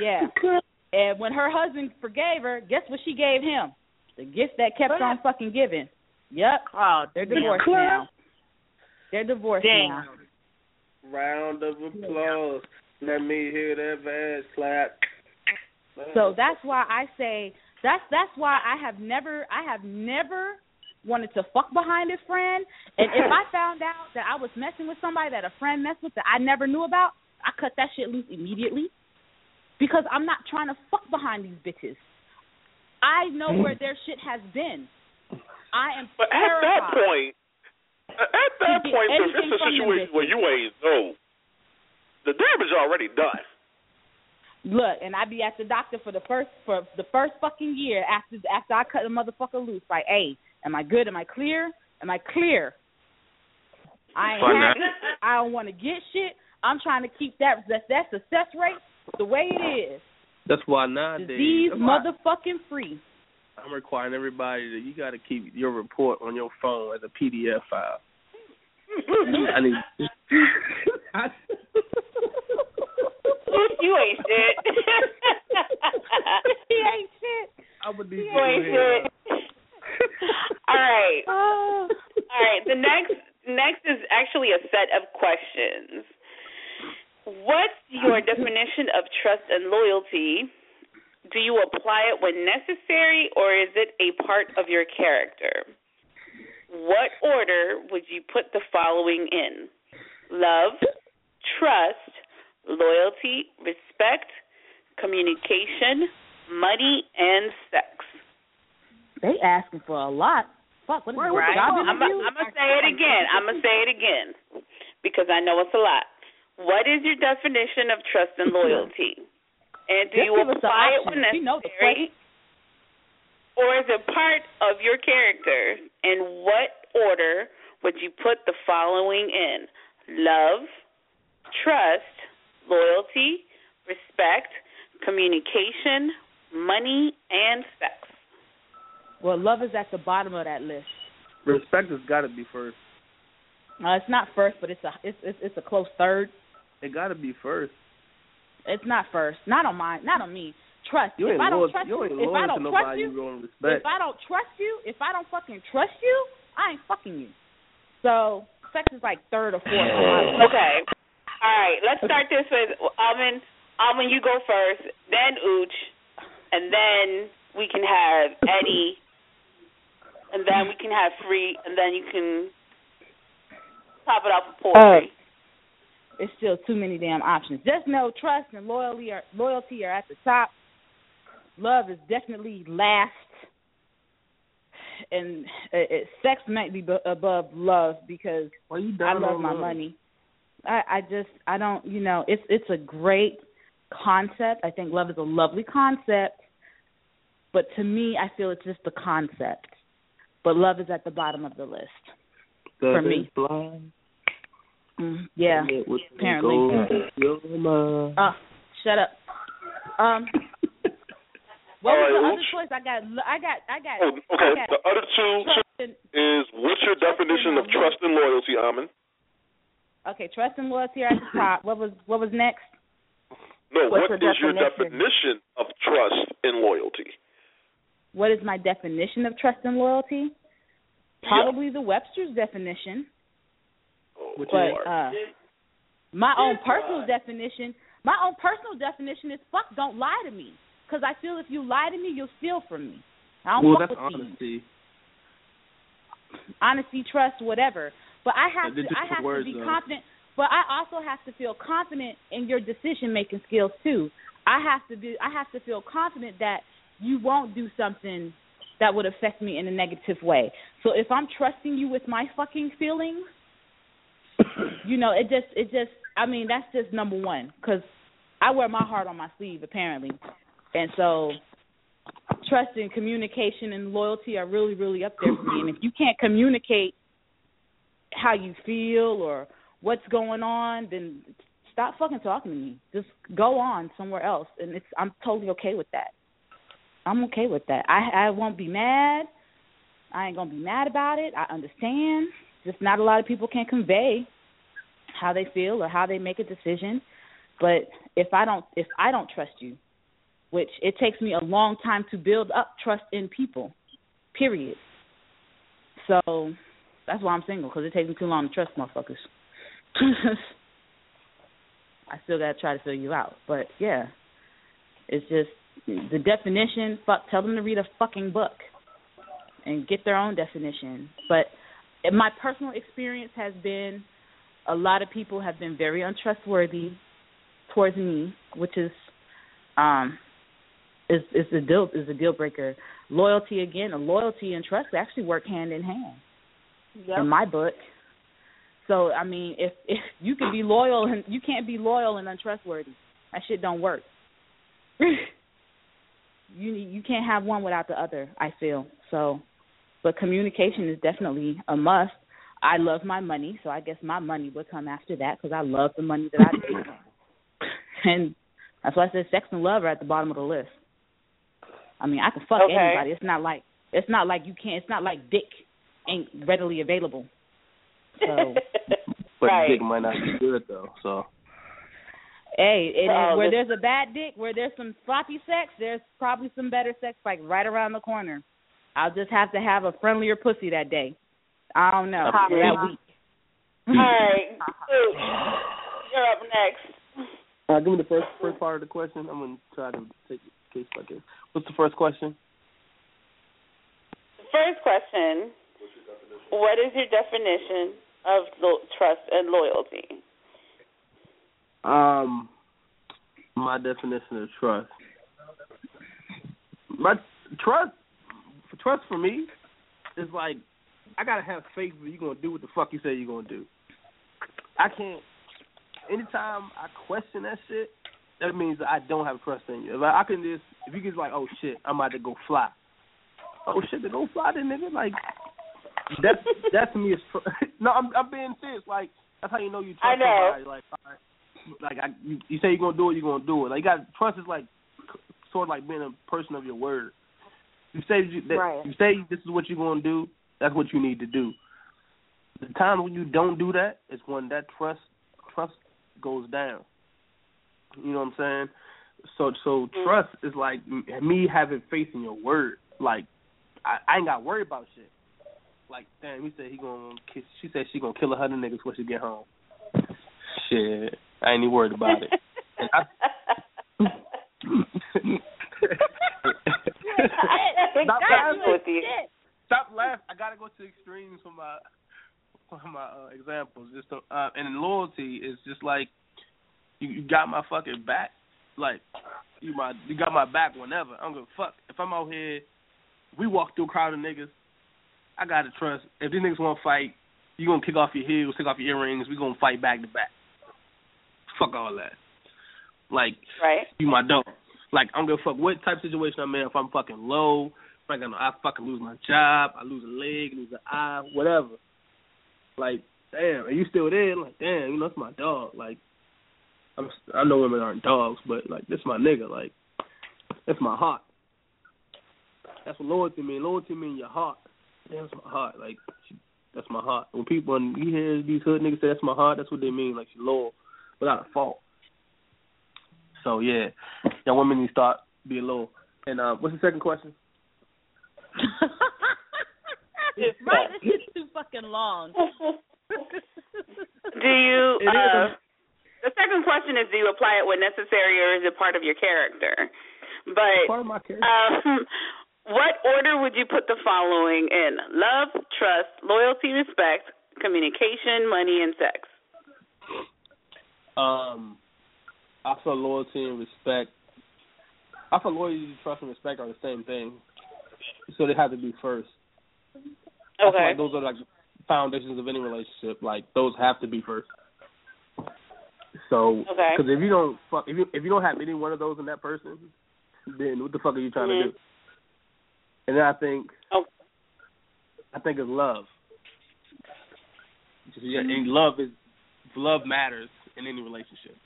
Yeah. And when her husband forgave her, guess what she gave him? The gift that kept on fucking giving. Yep. Oh, They're divorced Clap. now. They're divorced Dang. now. Round of applause. Let me hear that ass clap. So that's why I say that's that's why I have never I have never wanted to fuck behind a friend. And if I found out that I was messing with somebody that a friend messed with that I never knew about, I cut that shit loose immediately. Because I'm not trying to fuck behind these bitches. I know where their shit has been. I am But at that point, at that point, if anything it's a situation where you ain't know, the damage already done. Look, and I be at the doctor for the first for the first fucking year after after I cut a motherfucker loose. Like, hey, am I good? Am I clear? Am I clear? I ain't Fun happy. I don't want to get shit. I'm trying to keep that that, that success rate the way it is. That's why nowadays Disease that's why motherfucking free. I'm requiring everybody that you got to keep your report on your phone as a PDF file. I need. you ain't shit. he ain't shit. I would be. You ain't shit. All right. All right. The next next is actually a set of questions. What's your definition of trust and loyalty? Do you apply it when necessary or is it a part of your character? What order would you put the following in? Love, trust, loyalty, respect, communication, money, and sex. They asking for a lot. Fuck, what is Right. job I'm gonna say it again. I'm gonna say it again because I know it's a lot. What is your definition of trust and loyalty? And do Just you give us the apply it when necessary? Or is it part of your character? In what order would you put the following in? Love, trust, loyalty, respect, communication, money, and sex. Well, love is at the bottom of that list. Respect has got to be first. Uh, it's not first, but it's a it's it's, it's a close third. It got to be first. It's not first. Not on mine. Not on me. Trust. You if ain't I don't loyal. trust you ain't if I to don't trust nobody you, you don't if. I don't trust you, if I don't fucking trust you, I ain't fucking you. So sex is like third or fourth. on my list. Okay. All right. Let's start this with Alvin. Alvin, you go first, then Ooch, and then we can have Eddie, and then we can have Free, and then you can top it off with poetry. It's still too many damn options. Just know trust and loyalty are loyalty are at the top. Love is definitely last, and uh, it, sex might be b- above love because Why you I love my love? money. I, I just I don't you know it's it's a great concept. I think love is a lovely concept, but to me I feel it's just the concept. But love is at the bottom of the list for me. is blind. Mm, yeah, it apparently. gold. Oh, shut up. Um, what All was the other choice? I got, I got, I got. Oh, okay. I got The other two trust and, is what's your definition of trust and loyalty, Amin? okay, trust and loyalty are at the top. What was, what was next? No, What's what the is your definition? definition of trust and loyalty? What is my definition of trust and loyalty? Probably the Webster's definition. Which but is uh, my own personal definition, my own personal definition is fuck. Don't lie to me, because I feel if you lie to me, you'll steal from me. I don't well, fuck that's with thieves. honesty. honesty, trust, whatever. But I have to I have words, to be though. confident. But I also have to feel confident in your decision making skills too. I have to be I have to feel confident that you won't do something that would affect me in a negative way. So if I'm trusting you with my fucking feelings, you know, it just it just I mean that's just number one because I wear my heart on my sleeve apparently, and so trust and communication and loyalty are really really up there for me. And if you can't communicate how you feel or what's going on, then stop fucking talking to me. Just go on somewhere else, and it's I'm totally okay with that. I'm okay with that. I I won't be mad. I ain't gonna be mad about it. I understand. Just not a lot of people can convey how they feel or how they make a decision. But if I don't if I don't trust you, which it takes me a long time to build up trust in people, period. So that's why I'm single because it takes me too long to trust motherfuckers. I still gotta try to fill you out, but yeah, it's just the definition. Fuck, tell them to read a fucking book and get their own definition. But my personal experience has been a lot of people have been very untrustworthy towards me, which is um is is a deal is a deal breaker. Loyalty again, loyalty and trust actually work hand in hand Yep. in my book. So I mean, if if you can be loyal and you can't be loyal and untrustworthy, that shit don't work. you need, you can't have one without the other. I feel so, but communication is definitely a must. I love my money, so I guess my money would come after that because I love the money that I make, and that's why I said sex and love are at the bottom of the list. I mean, I can fuck Okay. anybody. It's not like it's not like you can't. It's not like dick ain't readily available. So But Right. dick might not be good though. So hey, it, Oh, where there's a bad dick, where there's some sloppy sex, there's probably some better sex like right around the corner. I'll just have to have a friendlier pussy that day. I don't know. Uh-huh. That week. All right, Sue, you're up next. uh, give me the first first part of the question. I'm gonna try to take it case by case. What's the first question? First question: What is your definition of lo- trust and loyalty? Um, my definition of trust. My trust, trust for me, is like I gotta have faith that you're gonna do what the fuck you say you're gonna do. I can't. Anytime I question that shit, that means that I don't have trust in you. If I, I can just, if you get like, oh shit, I'm about to go fly. Oh shit, to go fly, then nigga, like that. that to me is tr- no. I'm I'm being serious. Like that's how you know you trust I know. somebody. Like all right, like I, you, you say you're gonna do it, you're gonna do it. Like you got trust is like sort of like being a person of your word. You say you, that, Right. you say this is what you're gonna do. That's what you need to do. The time when you don't do that is when that trust trust goes down. You know what I'm saying? So so mm-hmm. trust is like me having faith in your word. Like I, I ain't got to worry about shit. Like damn, he said he gonna kiss. She said she gonna kill a hundred niggas when she get home. Shit, I ain't even worried about it. And I, Stop laughing. with you. Stop laughing. I gotta go to extremes for my for my uh, examples. Just to, uh, and in loyalty is just like you, you got my fucking back. Like you my you got my back whenever. I'm gonna fuck. If I'm out here, we walk through a crowd of niggas. I gotta trust. If these niggas want to fight, you gonna kick off your heels, take off your earrings. We gonna fight back to back. Fuck all that. Like Right. you my dog. Like I'm gonna fuck what type of situation I'm in. If I'm fucking low, if I got I fucking lose my job, I lose a leg, lose an eye, whatever. Like damn, are you still there? Like damn, you know that's my dog. Like I'm I know women aren't dogs, but like this my nigga. Like that's my heart. That's what loyalty mean. Loyalty mean your heart. Damn, that's my heart. Like that's my heart. When people when you hear these hood niggas say that's my heart, that's what they mean. Like you loyal without a fault. So yeah, young women need to start being loyal. And uh, what's the second question? right, it's too fucking long. Do you? Uh, the second question is: Do you apply it when necessary, or is it part of your character? But part of my character. um, what order would you put the following in? Love, trust, loyalty, respect, communication, money, and sex. Um, I feel loyalty and respect. I feel loyalty, trust, and respect are the same thing, so they have to be first. Okay. like those are like foundations of any relationship. Like those have to be first. So, Okay. because if you don't fuck, if you if you don't have any one of those in that person, then what the fuck are you trying Mhm. to do? And then I think, Oh. I think it's love. Yeah, and love is love matters in any relationship.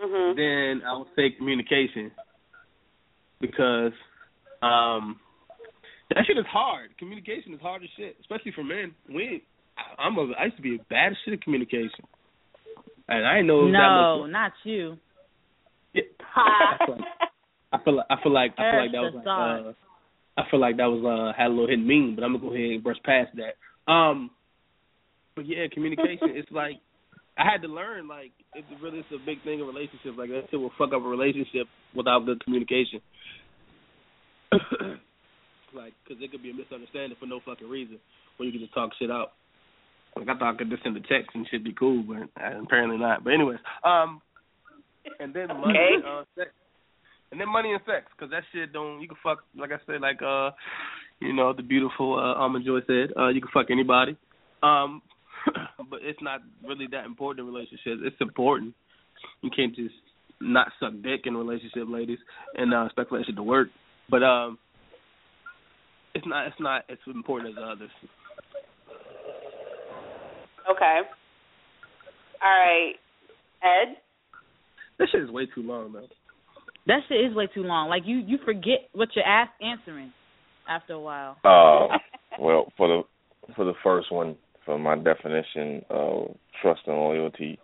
Mhm. Then I would say communication because um that shit is hard. Communication is hard as shit, especially for men. We, I- I'm a, I used to be a bad as shit at communication, and I know No, that much. not you. I feel like I feel like I feel like, I feel like that was like, uh, I feel like that was uh had a little hidden meaning, but I'm gonna go ahead and brush past that. Um, but yeah, communication. it's like I had to learn like it's really it's a big thing in relationships. Like that shit will fuck up a relationship without good communication. like, because it could be a misunderstanding for no fucking reason, where you can just talk shit out. Like I thought I could just send a text and shit be cool, but uh, apparently not. But anyways, um, and then money, Okay. uh, sex, and then money and sex, because that shit don't. You can fuck, like I said, like uh, you know, the beautiful uh, Almond Joy said, uh, you can fuck anybody. Um, but it's not really that important in relationships. It's important. You can't just not suck dick in a relationship, ladies, and uh, expect for that shit to work. But um, it's not. It's not as important as others. Okay. All right, Ed. That shit is way too long, though. That shit is way too long. Like you, you forget what you're ask, answering after a while. Uh, well, for the for the first one, for my definition of trust and loyalty,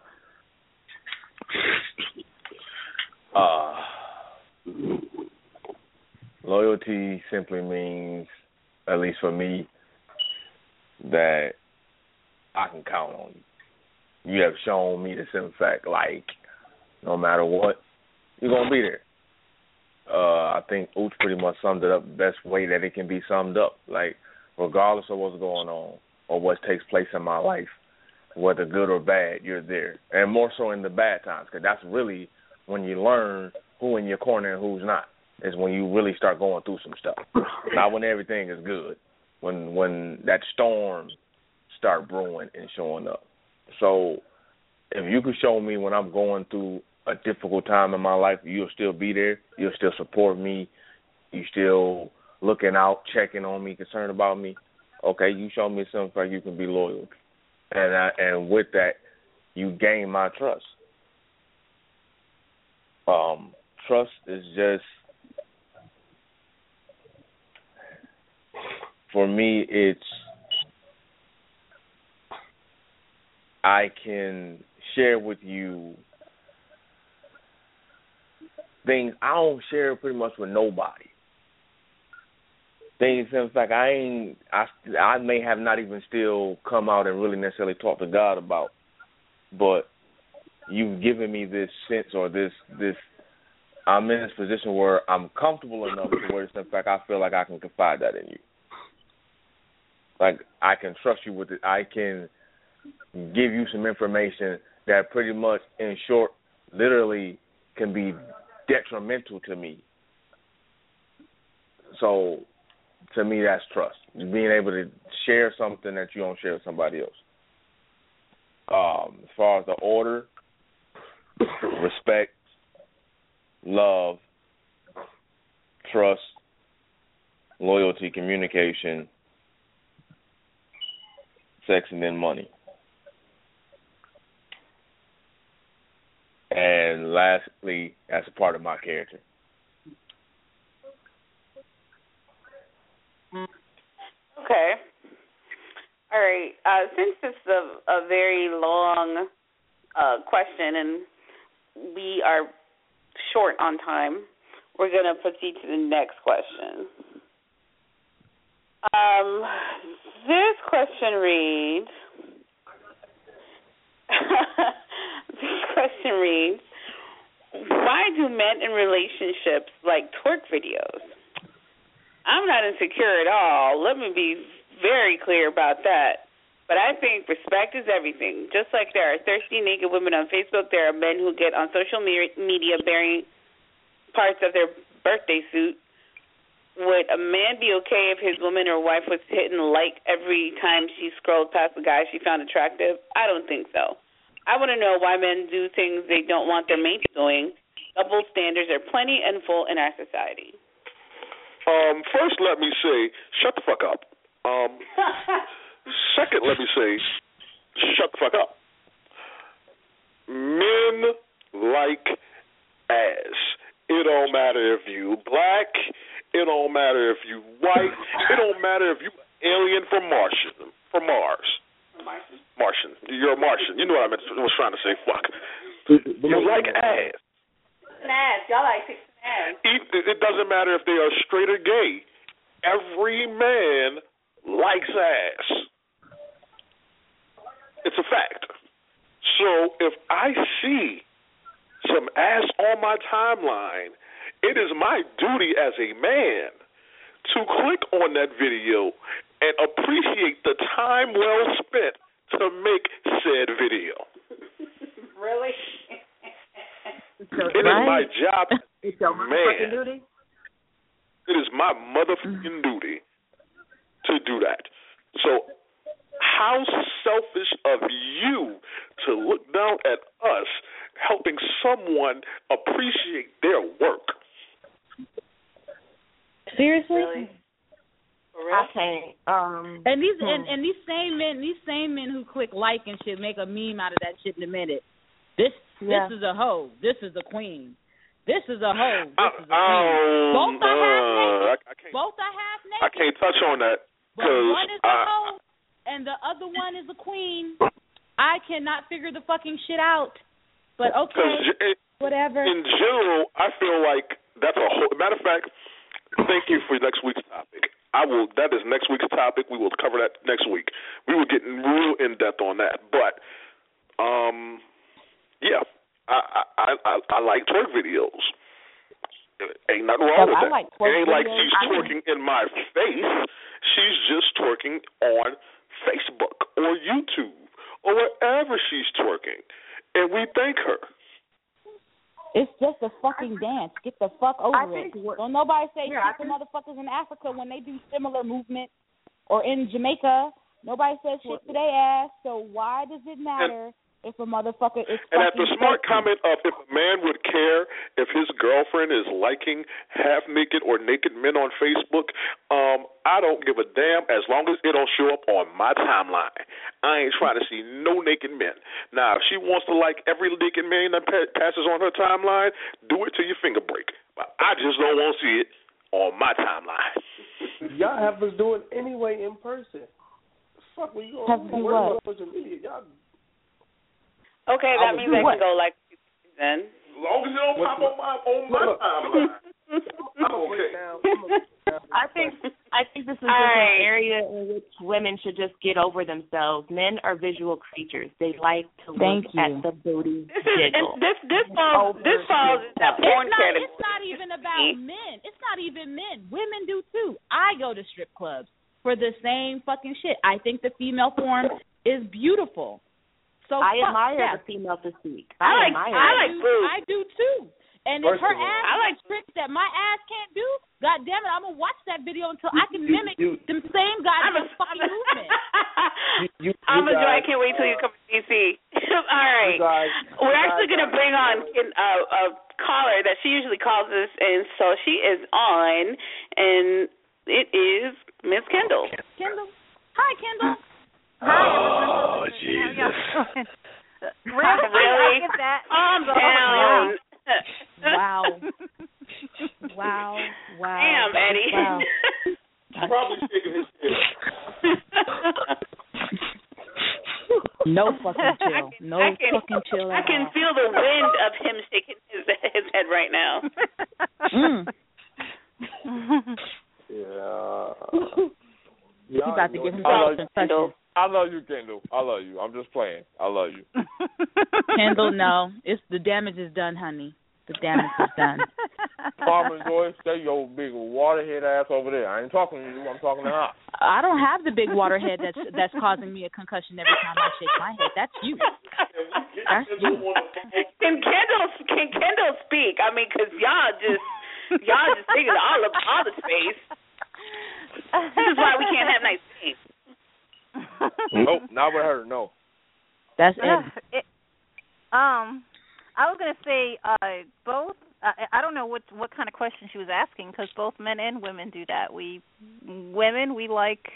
uh, loyalty simply means, at least for me, that I can count on you. You have shown me the simple fact, like, no matter what, you're gonna be there. Uh, I think Ooch pretty much summed it up the best way that it can be summed up. Like, regardless of what's going on or what takes place in my life, whether good or bad, you're there. And more so in the bad times, because that's really when you learn who in your corner and who's not. Is when you really start going through some stuff. not when everything is good. When when that storm start brewing and showing up. So if you could show me when I'm going through a difficult time in my life, you'll still be there. You'll still support me. You still looking out, checking on me, concerned about me. Okay, you show me something like you can be loyal, and I, and with that, you gain my trust. Um, trust is just for me. It's I can share with you things I don't share pretty much with nobody. Things, in fact, I ain't. I I may have not even still come out and really necessarily talk to God about, but you've given me this sense or this this. I'm in this position where I'm comfortable enough to where, in fact, I feel like I can confide that in you. Like I can trust you with it. I can give you some information that pretty much, in short, literally can be detrimental to me. So, to me, that's trust. Being able to share something that you don't share with somebody else. Um, as far as the order, respect, love, trust, loyalty, communication, sex, and then money. And lastly, as a part of my character. Okay. All right. Uh, since this is a, a very long uh, question and we are short on time, we're going to proceed to the next question. Um, this question reads This question reads Why do men in relationships like twerk videos? I'm not insecure at all. Let me be very clear about that. But I think respect is everything. Just like there are thirsty naked women on Facebook, there are men who get on social media bearing parts of their birthday suit. Would a man be okay if his woman or wife was hitting like every time she scrolled past the guy she found attractive? I don't think so. I want to know why men do things they don't want their mates doing. Double standards are plenty and full in our society. Um, first, let me say, shut the fuck up. Um, second, let me say, shut the fuck up. Men like ass. It don't matter if you black. It don't matter if you white. It don't matter if you alien from Martian from Mars. Martian. Martian. You're a Martian. You know what I meant. I was trying to say. Fuck. You like ass. Ass. Y'all like six ass. It doesn't matter if they are straight or gay. Every man likes ass. It's a fact. So if I see some ass on my timeline, it is my duty as a man to click on that video and appreciate the time well spent to make said video. really? It is my job It's your motherfucking man, duty. it is my motherfucking duty to do that. So, how selfish of you to look down at us helping someone appreciate their work. Seriously? I can't. Um, And these hmm. and, and these same men, these same men who click like and shit make a meme out of that shit in a minute. This Yeah. this is a hoe. This is a queen. This is a hoe. I, This is a um, Both are half naked. I, I. Both are half naked. I can't touch on that But because one is a hoe and the other one is a queen. I cannot figure the fucking shit out. But okay, whatever. in general, I feel like that's a whole. Matter of fact, thank you for next week's topic. I will. That is next week's topic. We will cover that next week. We will get real in depth on that. But, um, yeah, I I I, I like twerk videos. Ain't nothing wrong Well, with I that. like it twerk ain't like videos. she's I like- twerking in my face. She's just twerking on Facebook or YouTube or wherever she's twerking, and we thank her. It's just a fucking dance. Get the fuck over I it. think Don't nobody say Yeah, I shit to motherfuckers in Africa when they do similar movement or in Jamaica. Nobody says shit to their ass. So why does it matter if a motherfucker is And at the smart sexy? comment of if a man would care if his girlfriend is liking half naked or naked men on Facebook, um, I don't give a damn as long as it don't show up on my timeline. I ain't trying to see no naked men. Now, if she wants to like every naked man that pa- passes on her timeline, do it till your finger break. But I just don't want to see it on my timeline. Y'all have us do it anyway in person. Fuck, we going to do worry what? about social media. Y'all, Okay, that means do I what? can go like then. As long as it don't pop on my on my Look, look. timeline, I'm okay. I think I think this is just Alright. an area in which women should just get over themselves. Men are visual creatures. They like to Thank look you. at the booty This is jiggle. this this falls this falls in that It's porn not, category. it's not even about men. It's not even men. Women do too. I go to strip clubs for the same fucking shit. I think the female form is beautiful. So I fuck admire that. the female physique. I like- admire I it. like do, boobs. I do too. And if her of all- ass I like- tricks that my ass can't do, god damn it, I'm gonna watch that video until I can You- mimic you- them same I'm goddamn a fucking movement. you, you, I'm you a joy. I can't wait till you come to DC. All right. Guys, We're actually guys going to are- bring on a, uh, a caller that she usually calls us, and so she is on, and it is Miss Kendall. Kendall. Hi, Kendall. Oh, Jesus. Really? really? Calm down. Wow. Wow. Wow. Damn, Eddie. Wow. Probably shaking his head. No fucking chill. No I can, fucking chill I can all. feel the wind of him shaking his his head right now. Mm. Yeah. He about to give I himself love a you, concussion. Kendall. I love you, Kendall. I love you. I'm just playing. I love you. Kendall, no. It's the damage is done, honey. The damage is done. Farmer Joy, stay your big waterhead ass over there. I ain't talking to you. I'm talking to her. I don't have the big waterhead that's that's causing me a concussion every time I shake my head. That's you. That's you. Can Kendall can Kendall speak? I mean, 'cause y'all just y'all just taking all of all the space. This is why we can't have nice things. Nope, not with her. No. That's Uh, it. it, um, I was gonna say uh, both. I, I don't know what what kind of question she was asking because both men and women do that. We women we like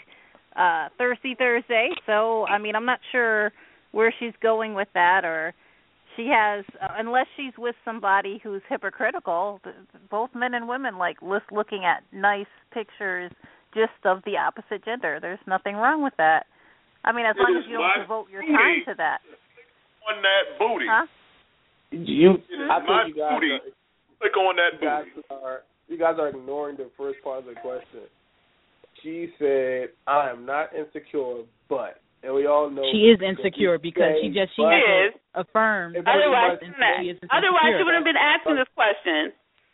uh Thirsty Thursday, so I mean I'm not sure where she's going with that or she has uh, unless she's with somebody who's hypocritical. Both men and women like list looking at nice pictures just of the opposite gender. There's nothing wrong with that. I mean, as It long as you don't devote your duty. time to that. On that booty. Huh? You, It is I my think you guys booty. are, Click on that you guys are you guys are ignoring the first part of the question. She said, "I am not insecure, but," and we all know She is insecure because she just she has is. to affirm It that Otherwise, she is insecure. otherwise she wouldn't have been asking this question.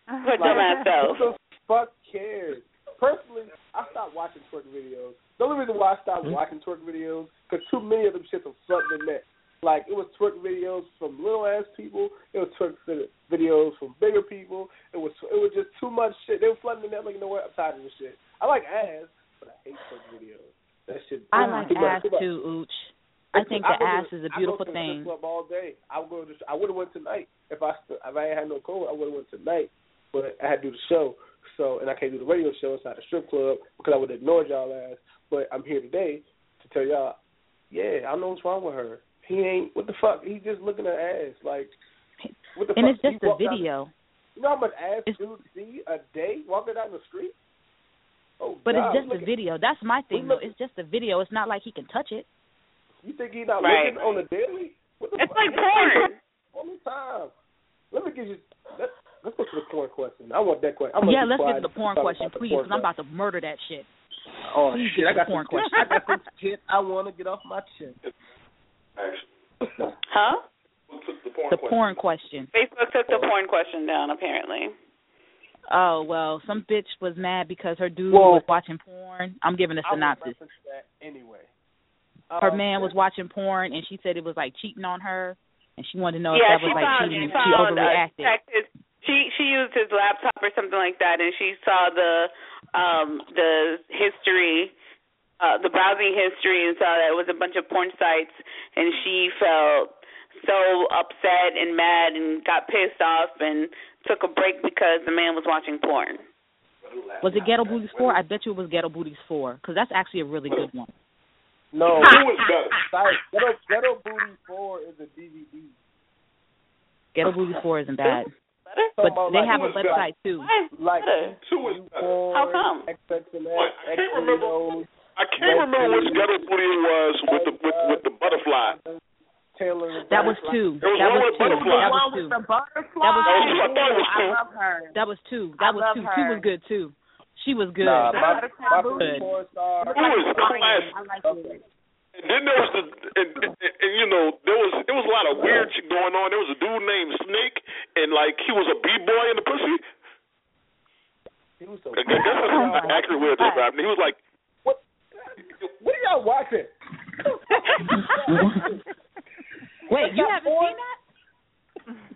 Her Like, dumbass. Who the fuck cares? Personally, I stopped watching twerk videos. The only reason why I stopped Hmm? watching twerk videos because too many of them shits are something net. Like it was twerk videos from little ass people. It was twerk videos from bigger people. It was it was just too much shit. They were flooding me. I'm like, you know what? I'm tired of this shit. I like ass, but I hate such videos. That shit. I like too much, ass too much. too, Ooch. I think the go to ass is a beautiful go to the thing. strip club all day. I would go to. I would have went tonight if I if I ain't had no cold. I would have went tonight, but I had to do the show. So and I can't do the radio show inside the strip club because I would have ignored y'all ass. But I'm here today to tell y'all, yeah, I know what's wrong with her. He ain't what the fuck. He's just looking at ass like. What the And fuck? it's just He a walk down- video. you know how much ass dudes see a day walking down the street? Oh, But God, it's just look a at- video. That's my thing though. It's just a video. It's not like he can touch it. You think he's not Right. looking on the daily? What the It's fuck? like porn. All the time. Let me give you. Let's let's go to the porn question. I want that question. I'm yeah, let's get to the porn question, please, because I'm about to murder that shit. Oh please shit! I got the porn some question. I got some shit I want to get off my chest. Huh? The porn question. Facebook took the porn question down apparently. Oh well, some bitch was mad because her dude Whoa. was watching porn. I'm giving a I would synopsis. reference that anyway. Her Um, man was watching porn, and she said it was like cheating on her, and she wanted to know yeah, if that was like found, cheating. she and she found, uh, overreacted. Checked his, she she used his laptop or something like that, and she saw the um the history, uh the browsing history, and saw that it was a bunch of porn sites, and she felt so upset and mad and got pissed off and took a break because the man was watching porn. Was it Ghetto Booties Four? I bet you it was Ghetto Booties Four, because that's actually a really good one. No, Who was better? Sorry, Ghetto, Ghetto Booty Four is a DVD. Ghetto Booties Four isn't bad, Talking but about, they like, have a who is better? website too. Like Two is porn, How come? XXNX, I can't remember. I can't remember which ghetto booty it was with the with, with the butterfly. Taylor. That was two. Was That was two. That was two. The butterfly. That was oh, two. Ooh, I thought I love her. That was two. I That was two. her. Two was good too. She was good. Nah, my, Good. my Good. porn star. Who is classic? I like it. And then there was the and, and, and you know there was there was a lot of weird shit going on. There was a dude named Snake, and like he was a b boy in the pussy. He was so I guess that's an accurate way of describing it. He was like, What What are y'all watching? Wait, you haven't seen that?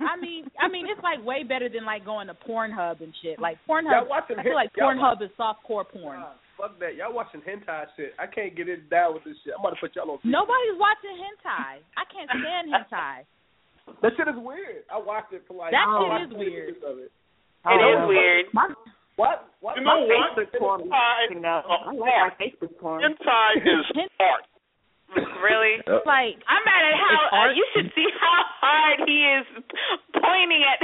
I mean, I mean, it's like way better than like going to Pornhub and shit. Like Pornhub, I feel like Pornhub is softcore porn. Uh-huh. Nah, fuck that. Y'all watching hentai shit. I can't get it down with this shit. I'm about to put y'all on. Nobody's watching hentai. I can't stand hentai. That shit is weird. I watched it for like. That oh, shit is 20 weird. minutes Of it. It is Oh, weird. My, What? What? you know my what? Facebook porn. Hentai, You know, uh, I like my Facebook porn. hentai is art. Really? Like I'm mad at how It's uh, art. you should see how hard he is pointing at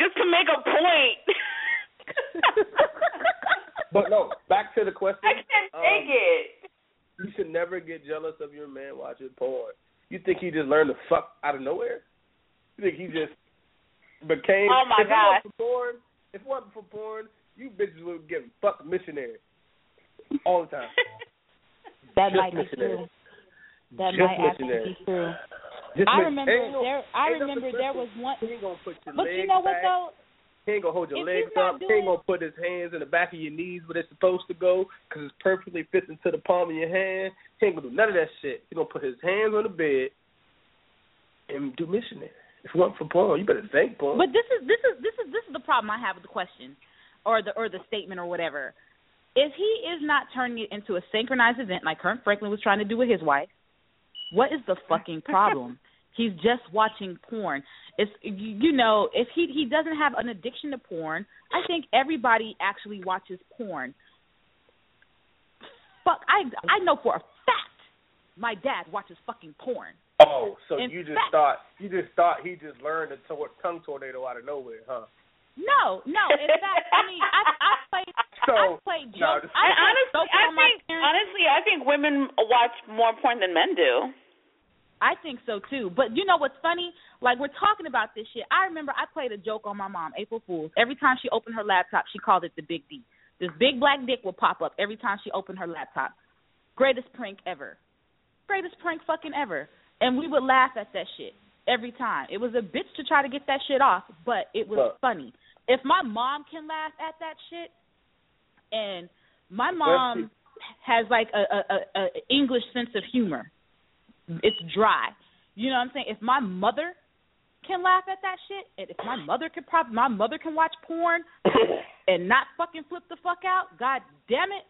just to make a point. But no, back to the question. I can't Um, take it. You should never get jealous of your man watching porn. You think he just learned to fuck out of nowhere? You think he just became? Oh, my if God. It wasn't for porn, if it wasn't for porn, you bitches would get fucked missionary all the time. that Just might be true. That Just might actually be true. Just I mis- remember no- there. I remember there was one. Gonna put your But legs you know what back. though? He ain't gonna hold your If legs he's up. He doing- ain't gonna put his hands in the back of your knees where they're supposed to go because it's perfectly fits into the palm of your hand. He ain't gonna do none of that shit. He gonna put his hands on the bed and do missionary. If it wasn't for porn, you better thank porn. But this is this is this is this is the problem I have with the question, or the or the statement or whatever. If he is not turning it into a synchronized event like Kirk Franklin was trying to do with his wife, what is the fucking problem? He's just watching porn. It's you you know if he he doesn't have an addiction to porn, I think everybody actually watches porn. Fuck, I I know for a fact my dad watches fucking porn. oh, so In you just fact- thought you just thought he just learned a to- tongue tornado out of nowhere, huh? No, no. In fact, I mean, I I played So I played jokes. just- I And played honestly, jokes I think honestly, I think women watch more porn than men do. I think so too. But you know what's funny? Like we're talking about this shit. I remember I played a joke on my mom, April Fools. Every time she opened her laptop, she called it the Big D. This big black dick would pop up every time she opened her laptop. Greatest prank ever. Greatest prank fucking ever. And we would laugh at that shit every time. It was a bitch to try to get that shit off, but it was Look. funny. If my mom can laugh at that shit, and my mom has like a, a, a, a English sense of humor. It's dry. You know what I'm saying? If my mother can laugh at that shit, and if my mother can prob my mother can watch porn, and not fucking flip the fuck out, god damn it.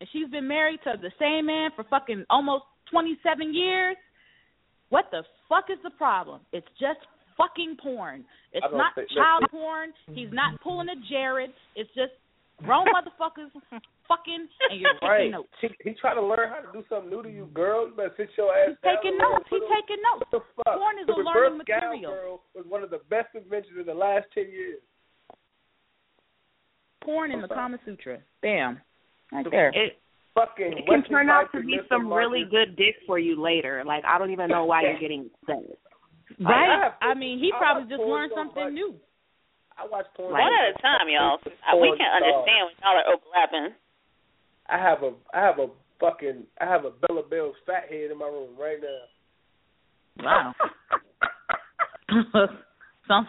And she's been married to the same man for fucking almost 27 years. What the fuck is the problem? It's just fucking porn. It's not think- child porn. He's not pulling a Jared. It's just grown motherfuckers fucking and you're Right. taking notes. He, he trying to learn how to do something new to you, girl. You better sit your ass He's down. taking notes. He's taking notes. What the fuck? Porn is the a learning material. girl was one of the best inventions in the last ten years. Porn in the Kama Sutra. Bam. Right The there. It Fucking it can turn out to be Mr. some really Marcus. good dick for you later. Like I don't even know why you're getting upset. Right. I I, mean, he I probably just learned so something much. new. I watch porn. One at a time, y'all. We can't understand when y'all are overlapping. I have a I have a fucking I have a Bella Bell's fat head in my room right now. Wow. sounds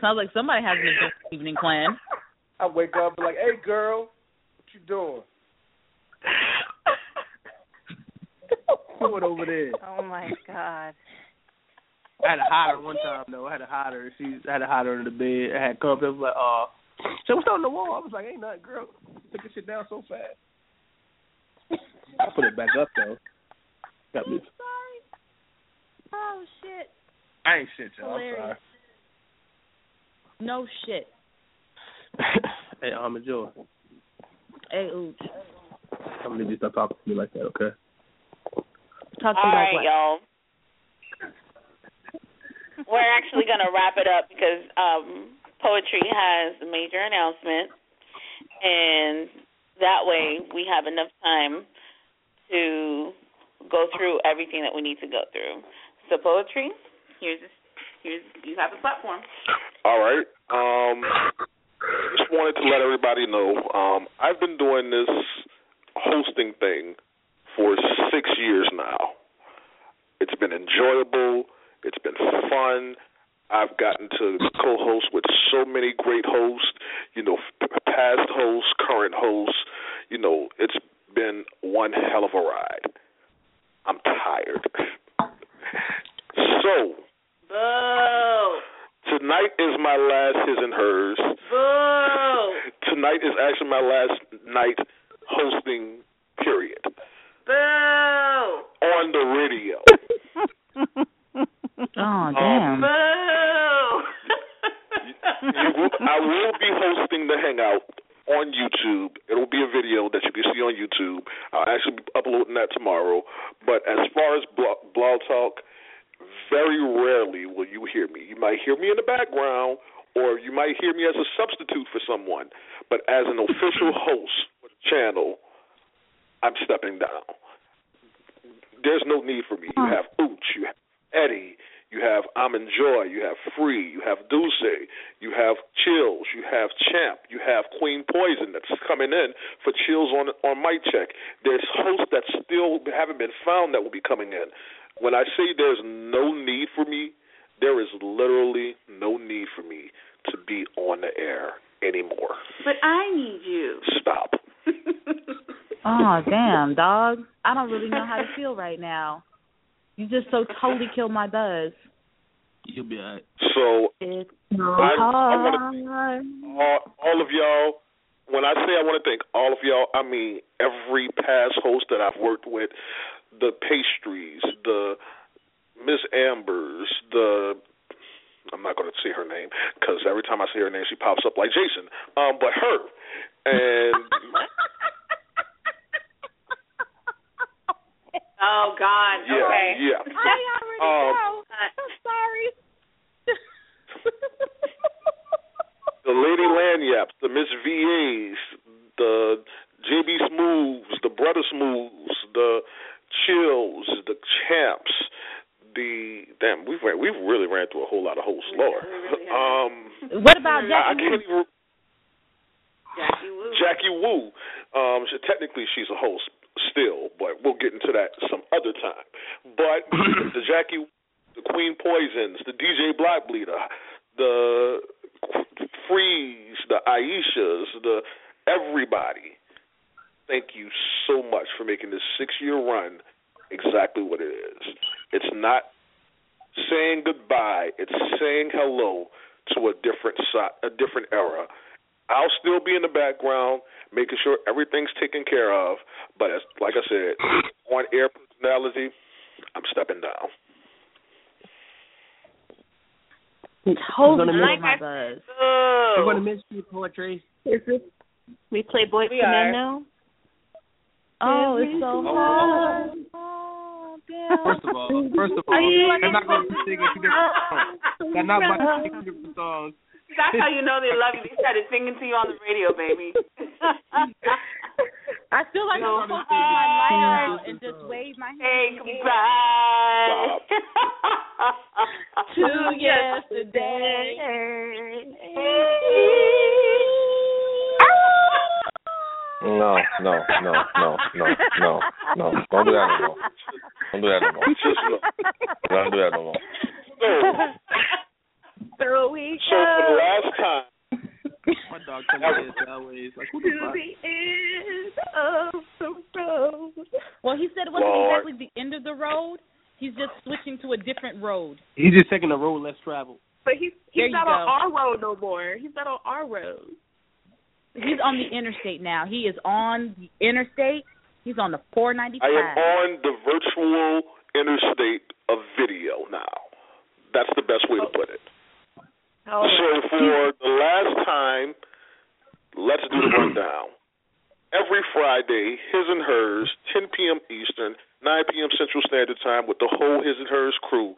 sounds like somebody has an evening plan. I wake up and be like, "Hey, girl, what you doing?" Do it over there. Oh my god. I had to hide her one time though. I had to hide her. She I had to hide her under the bed. I had come up and was like, "Oh, so what's on the wall?" I was like, "Ain't nothing, girl. Took this shit down so fast." I put it back up though. Got me. Oh shit. I ain't shit, y'all. I'm sorry. No shit. hey, I'm a joy. Hey, Ooch. I'm gonna need you to stop talking to me like that, okay? Talk to All you right, like y'all. We're actually going to wrap it up because um, poetry has a major announcement, and that way we have enough time to go through everything that we need to go through. So, poetry, here's here's you have the platform. All right. Um, just wanted to let everybody know um, I've been doing this hosting thing for six years now. It's been enjoyable. It's been fun. I've gotten to co-host with so many great hosts. You know, past hosts, current hosts. You know, it's been one hell of a ride. I'm tired. so Boo! tonight is my last his and hers. Boo! Tonight is actually my last night hosting. Period Boo! on the radio. Oh, oh damn. Boo! You will, I will be hosting the hangout on YouTube. It'll be a video that you can see on YouTube. I'll actually be uploading that tomorrow. But as far as blog, blog talk, very rarely will you hear me. You might hear me in the background, or you might hear me as a substitute for someone. But as an official host for the channel, I'm stepping down. There's no need for me. You have Ooch, you have Eddie, you have I'm Enjoy, you have Free, you have Dulce, you have Chills, you have Champ, you have Queen Poison that's coming in for Chills on on Mic Check. There's hosts that still haven't been found that will be coming in. When I say there's no need for me, there is literally no need for me to be on the air anymore. But I need you. Stop. Oh damn, dog. I don't really know how to feel right now. You just so totally killed my buzz. You'll be alright. So It's I, I want to thank all, all of y'all. When I say I want to thank all of y'all, I mean every past host that I've worked with, the pastries, the Miss Ambers, the I'm not going to say her name because every time I say her name, she pops up like Jason. Um, but her and Oh God. yeah, okay. yeah. I already Um, know. I'm sorry. the Lady Lanyaps, the Miss VAs, the JB Smooths, the Brother Smooths, the Chills, the Champs, the damn we've ran, we've really ran through a whole lot of hosts, Lord. um, What about I, I Jackie can't even. Jackie Wu. Jackie Wu. Um, she, technically she's a host still, but we'll get into that some other time. But the Jackie, the Queen Poisons, the DJ Black Bleeder, the Freeze, the Aishas, the everybody. Thank you so much for making this six year run exactly what it is. It's not saying goodbye, it's saying hello to a different si- a different era. I'll still be in the background, making sure everything's taken care of. But as like I said, on air personality, I'm stepping down. Totally We're gonna my miss- buzz. We're gonna miss you, poetry. We play Boys We to are. Men now. Oh, it's so hard. Oh. First of all, first of all, Are you like they're not going to be singing two different songs. They're not about to sing two different songs. That's how you know they love you. They started singing to you on the radio, baby. I feel like I'm supposed to put my lighter out and just wave my hand. Hey, goodbye. To yesterday. No, no, no, no, no, no, no. Don't do that no more. Don't do that no more. Don't do that no more. Throw we So for the last time, My dog comes in sideways. Like, who the to fuck? the end of the road. Well, he said it wasn't Lord. exactly the end of the road. He's just switching to a different road. He's just taking the road less traveled. But he's he's you not on our road no more. He's not on our road. He's on the interstate now. He is on the interstate. He's on the 495. I am on the virtual interstate of video now. That's the best way to oh. put it. Oh, So for the last time, let's do the rundown. Every Friday, his and hers, 10 p.m. Eastern, 9 p.m. Central Standard Time, with the whole his and hers crew.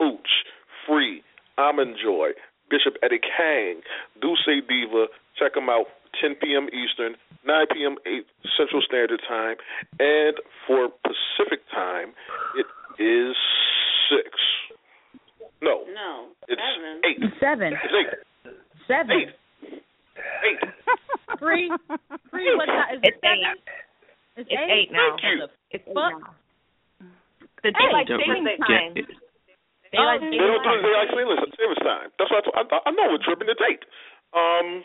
Ooch, Free, I'm Enjoy, Bishop Eddie Kang, Dulce Diva. Check them out. 10 p.m. Eastern, 9 p.m. 8 Central Standard Time, and for Pacific Time, it is six. No, No. it's seven. eight. Seven. It's eight. Seven. Eight. Eight. Free. Free. What time? Is it It's seven? eight. It's, It's eight. eight now. What the It's eight fuck? now. The daylight Hey. savings Yeah. time. Daylight They don't do savings the daylight savings savings time. That's what I, I, I know we're tripping the date. Um.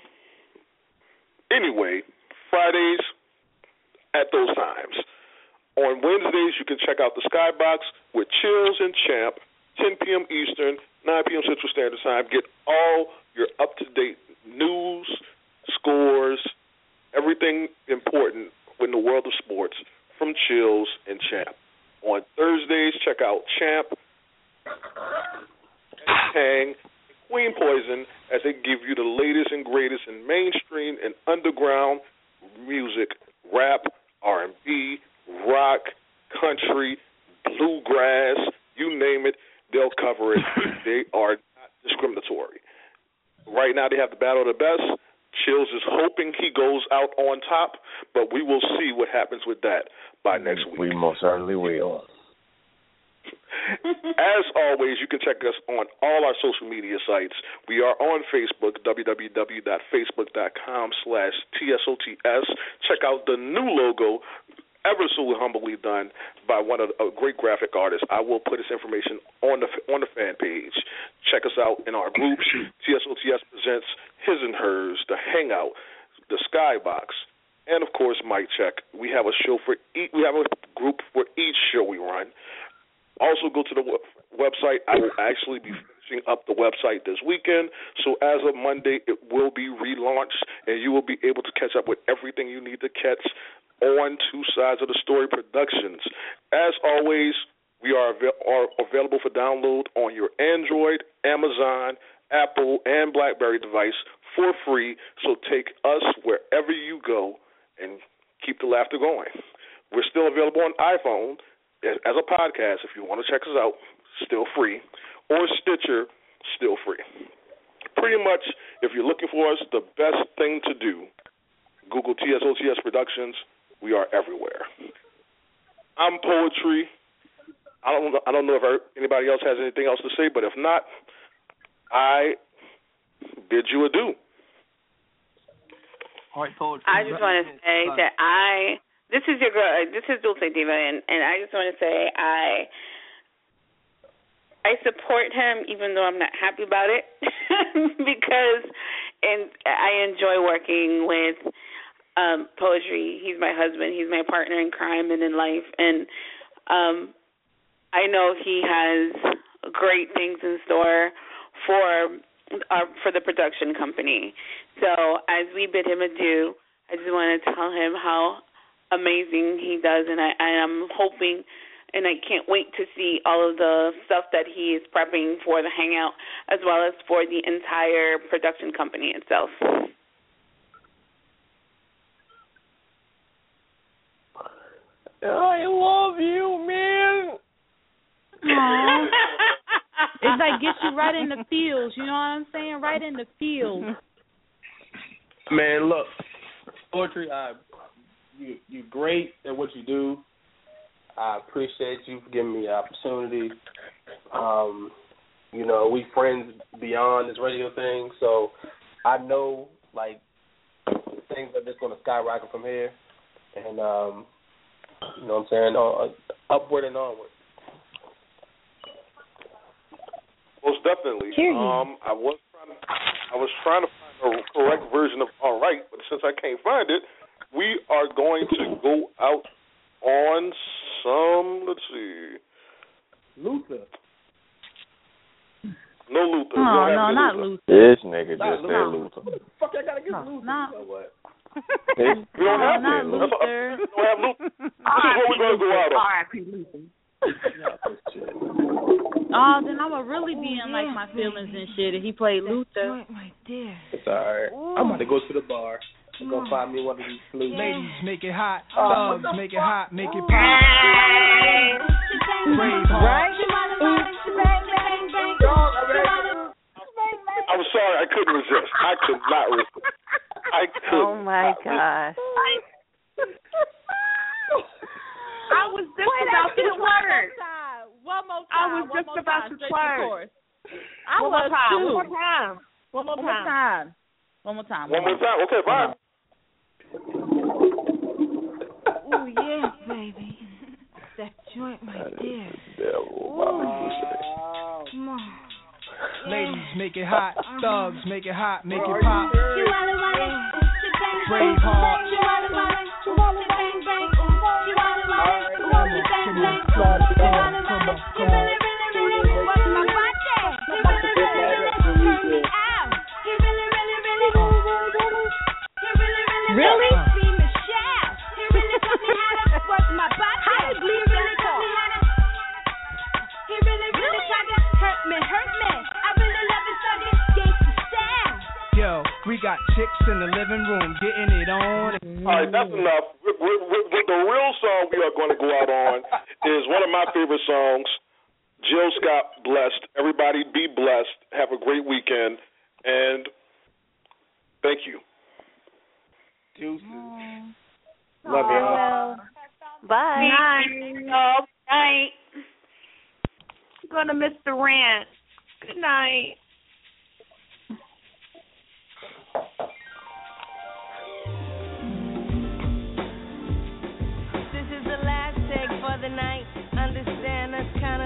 Anyway, Fridays at those times. On Wednesdays, you can check out the Skybox with Chills and Champ, 10 p.m. Eastern, 9 p.m. Central Standard Time. Get all your up to date news, scores, everything important in the world of sports from Chills and Champ. On Thursdays, check out Champ, Tang, Queen Poison as they give you the latest and greatest in mainstream and underground music, rap, R&B, rock, country, bluegrass, you name it, they'll cover it. they are not discriminatory. Right now they have the battle of the best. Chills is hoping he goes out on top, but we will see what happens with that by next week. We most certainly will. As always, you can check us on all our social media sites. We are on Facebook, www.facebook.com slash TSOTS. Check out the new logo, ever so humbly done by one of a great graphic artists. I will put his information on the on the fan page. Check us out in our groups. TSOTS presents His and Hers, the Hangout, the Skybox, and of course Mic Check. We have a show for each. We have a group for each show we run. Also, go to the website. I will actually be finishing up the website this weekend. So, as of Monday, it will be relaunched, and you will be able to catch up with everything you need to catch on Two Sides of the Story Productions. As always, we are, avail- are available for download on your Android, Amazon, Apple, and BlackBerry device for free. So, take us wherever you go and keep the laughter going. We're still available on iPhone as as a podcast if you want to check us out, still free, or Stitcher, still free. Pretty much, if you're looking for us, the best thing to do, Google TSOTS Productions. We are everywhere. I'm poetry. I don't. I don't know if er, anybody else has anything else to say, but if not, I bid you adieu. All right, poetry. I just want to say that I this is your girl. This is Dulce Diva, and and I just want to say I I support him even though I'm not happy about it because and I enjoy working with um poetry. He's my husband. He's my partner in crime and in life, and um I know he has great things in store for uh, for the production company. So as we bid him adieu, I just want to tell him how amazing he does, and I, I am hoping and I can't wait to see all of the stuff that he is prepping for the Hangout, as well as for the entire production company itself. I love you, man. Aww. it's like gets you right in the fields, You know what I'm saying? Right in the feels. Man, look, poetry. I you you're great at what you do. I appreciate you for giving me the opportunity. Um, you know, we friends beyond this radio thing, so I know like things are just going to skyrocket from here, and um, you know what I'm saying, uh, upward and onward. Most definitely. Um, I was trying to, I was trying to find a correct version of all right, but since I can't find it, we are going to go out on some. Let's see. Luther. No Luther. Oh, We no, not Luther. Luther. This nigga Not just said Luther. Luther. Fuck, I gotta get No, Luther. not- You know what? This- We don't No, have not him. Luther. We don't have Luther. This is what we're going to go out on. R.I.P. Luther. Oh, then I'ma really be in like my feelings and shit if he played Luther. It's all right. I'm about to go to the bar. I'm gonna find me one of these flutes. Ladies, make it hot. Oh, Thugs, make it hot. Make it pop. Brave heart. I'm sorry, I couldn't resist. I could not resist. I oh could. Oh my gosh. I was just about to twerk. One more time. I was one just more about time, to twerk. I One was more time. One more time. One more One more time. time. One more time. One more time. Okay, fine. Yeah, baby. That joint right there. Devil, Bobby Come on. Ladies, make it hot. Uh-huh. Thugs, make it hot. Make it pop. Brave heart. In the living room getting it on. All right, that's enough. With, with, with, with the real song we are going to go out on is one of my favorite songs. Jill Scott, blessed. Everybody be blessed. Have a great weekend, and thank you. Juices. Mm. Love you. All. Bye. Oh, night. Gonna miss the rant. Good night.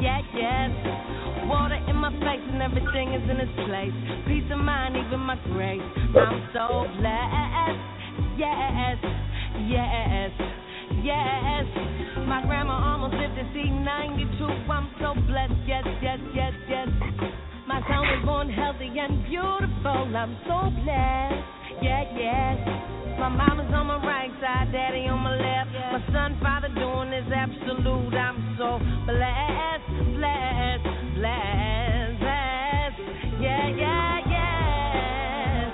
Yeah, yes. Water in my face and everything is in its place. Peace of mind, even my grace. I'm so blessed. Yes, yes, yes. My grandma almost lived to see 92. I'm so blessed. Yes, yes, yes, yes. My son was born healthy and beautiful. I'm so blessed. Yeah, yes. My mama's on my right side, daddy on my left. My son, father doing is absolute. I'm so blessed, blessed, blessed, blessed. Yeah, yeah, yes.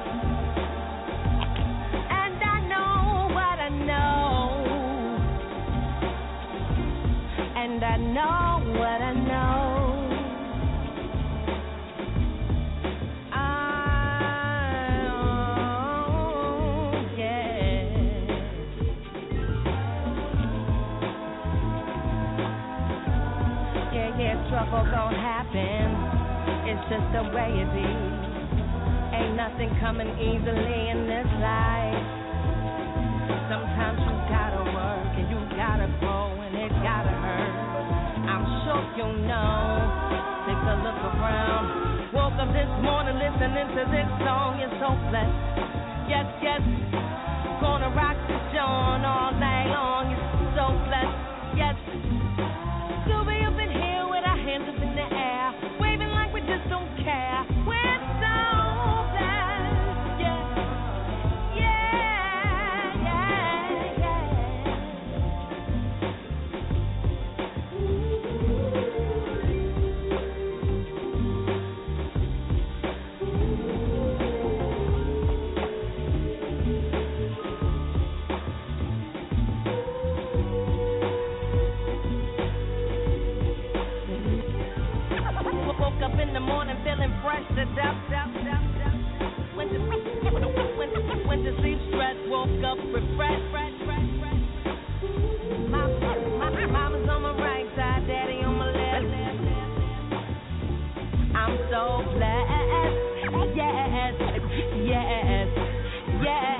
And I know what I know. And I know what I know. Trouble gon' happen. It's just the way it be. Ain't nothing coming easily in this life. sometimes you gotta work and you gotta grow and it gotta hurt. I'm sure you know. Take a look around. Woke up this morning listening to this song. You're so blessed. Yes, yes. So blessed. Yes, yes, yes.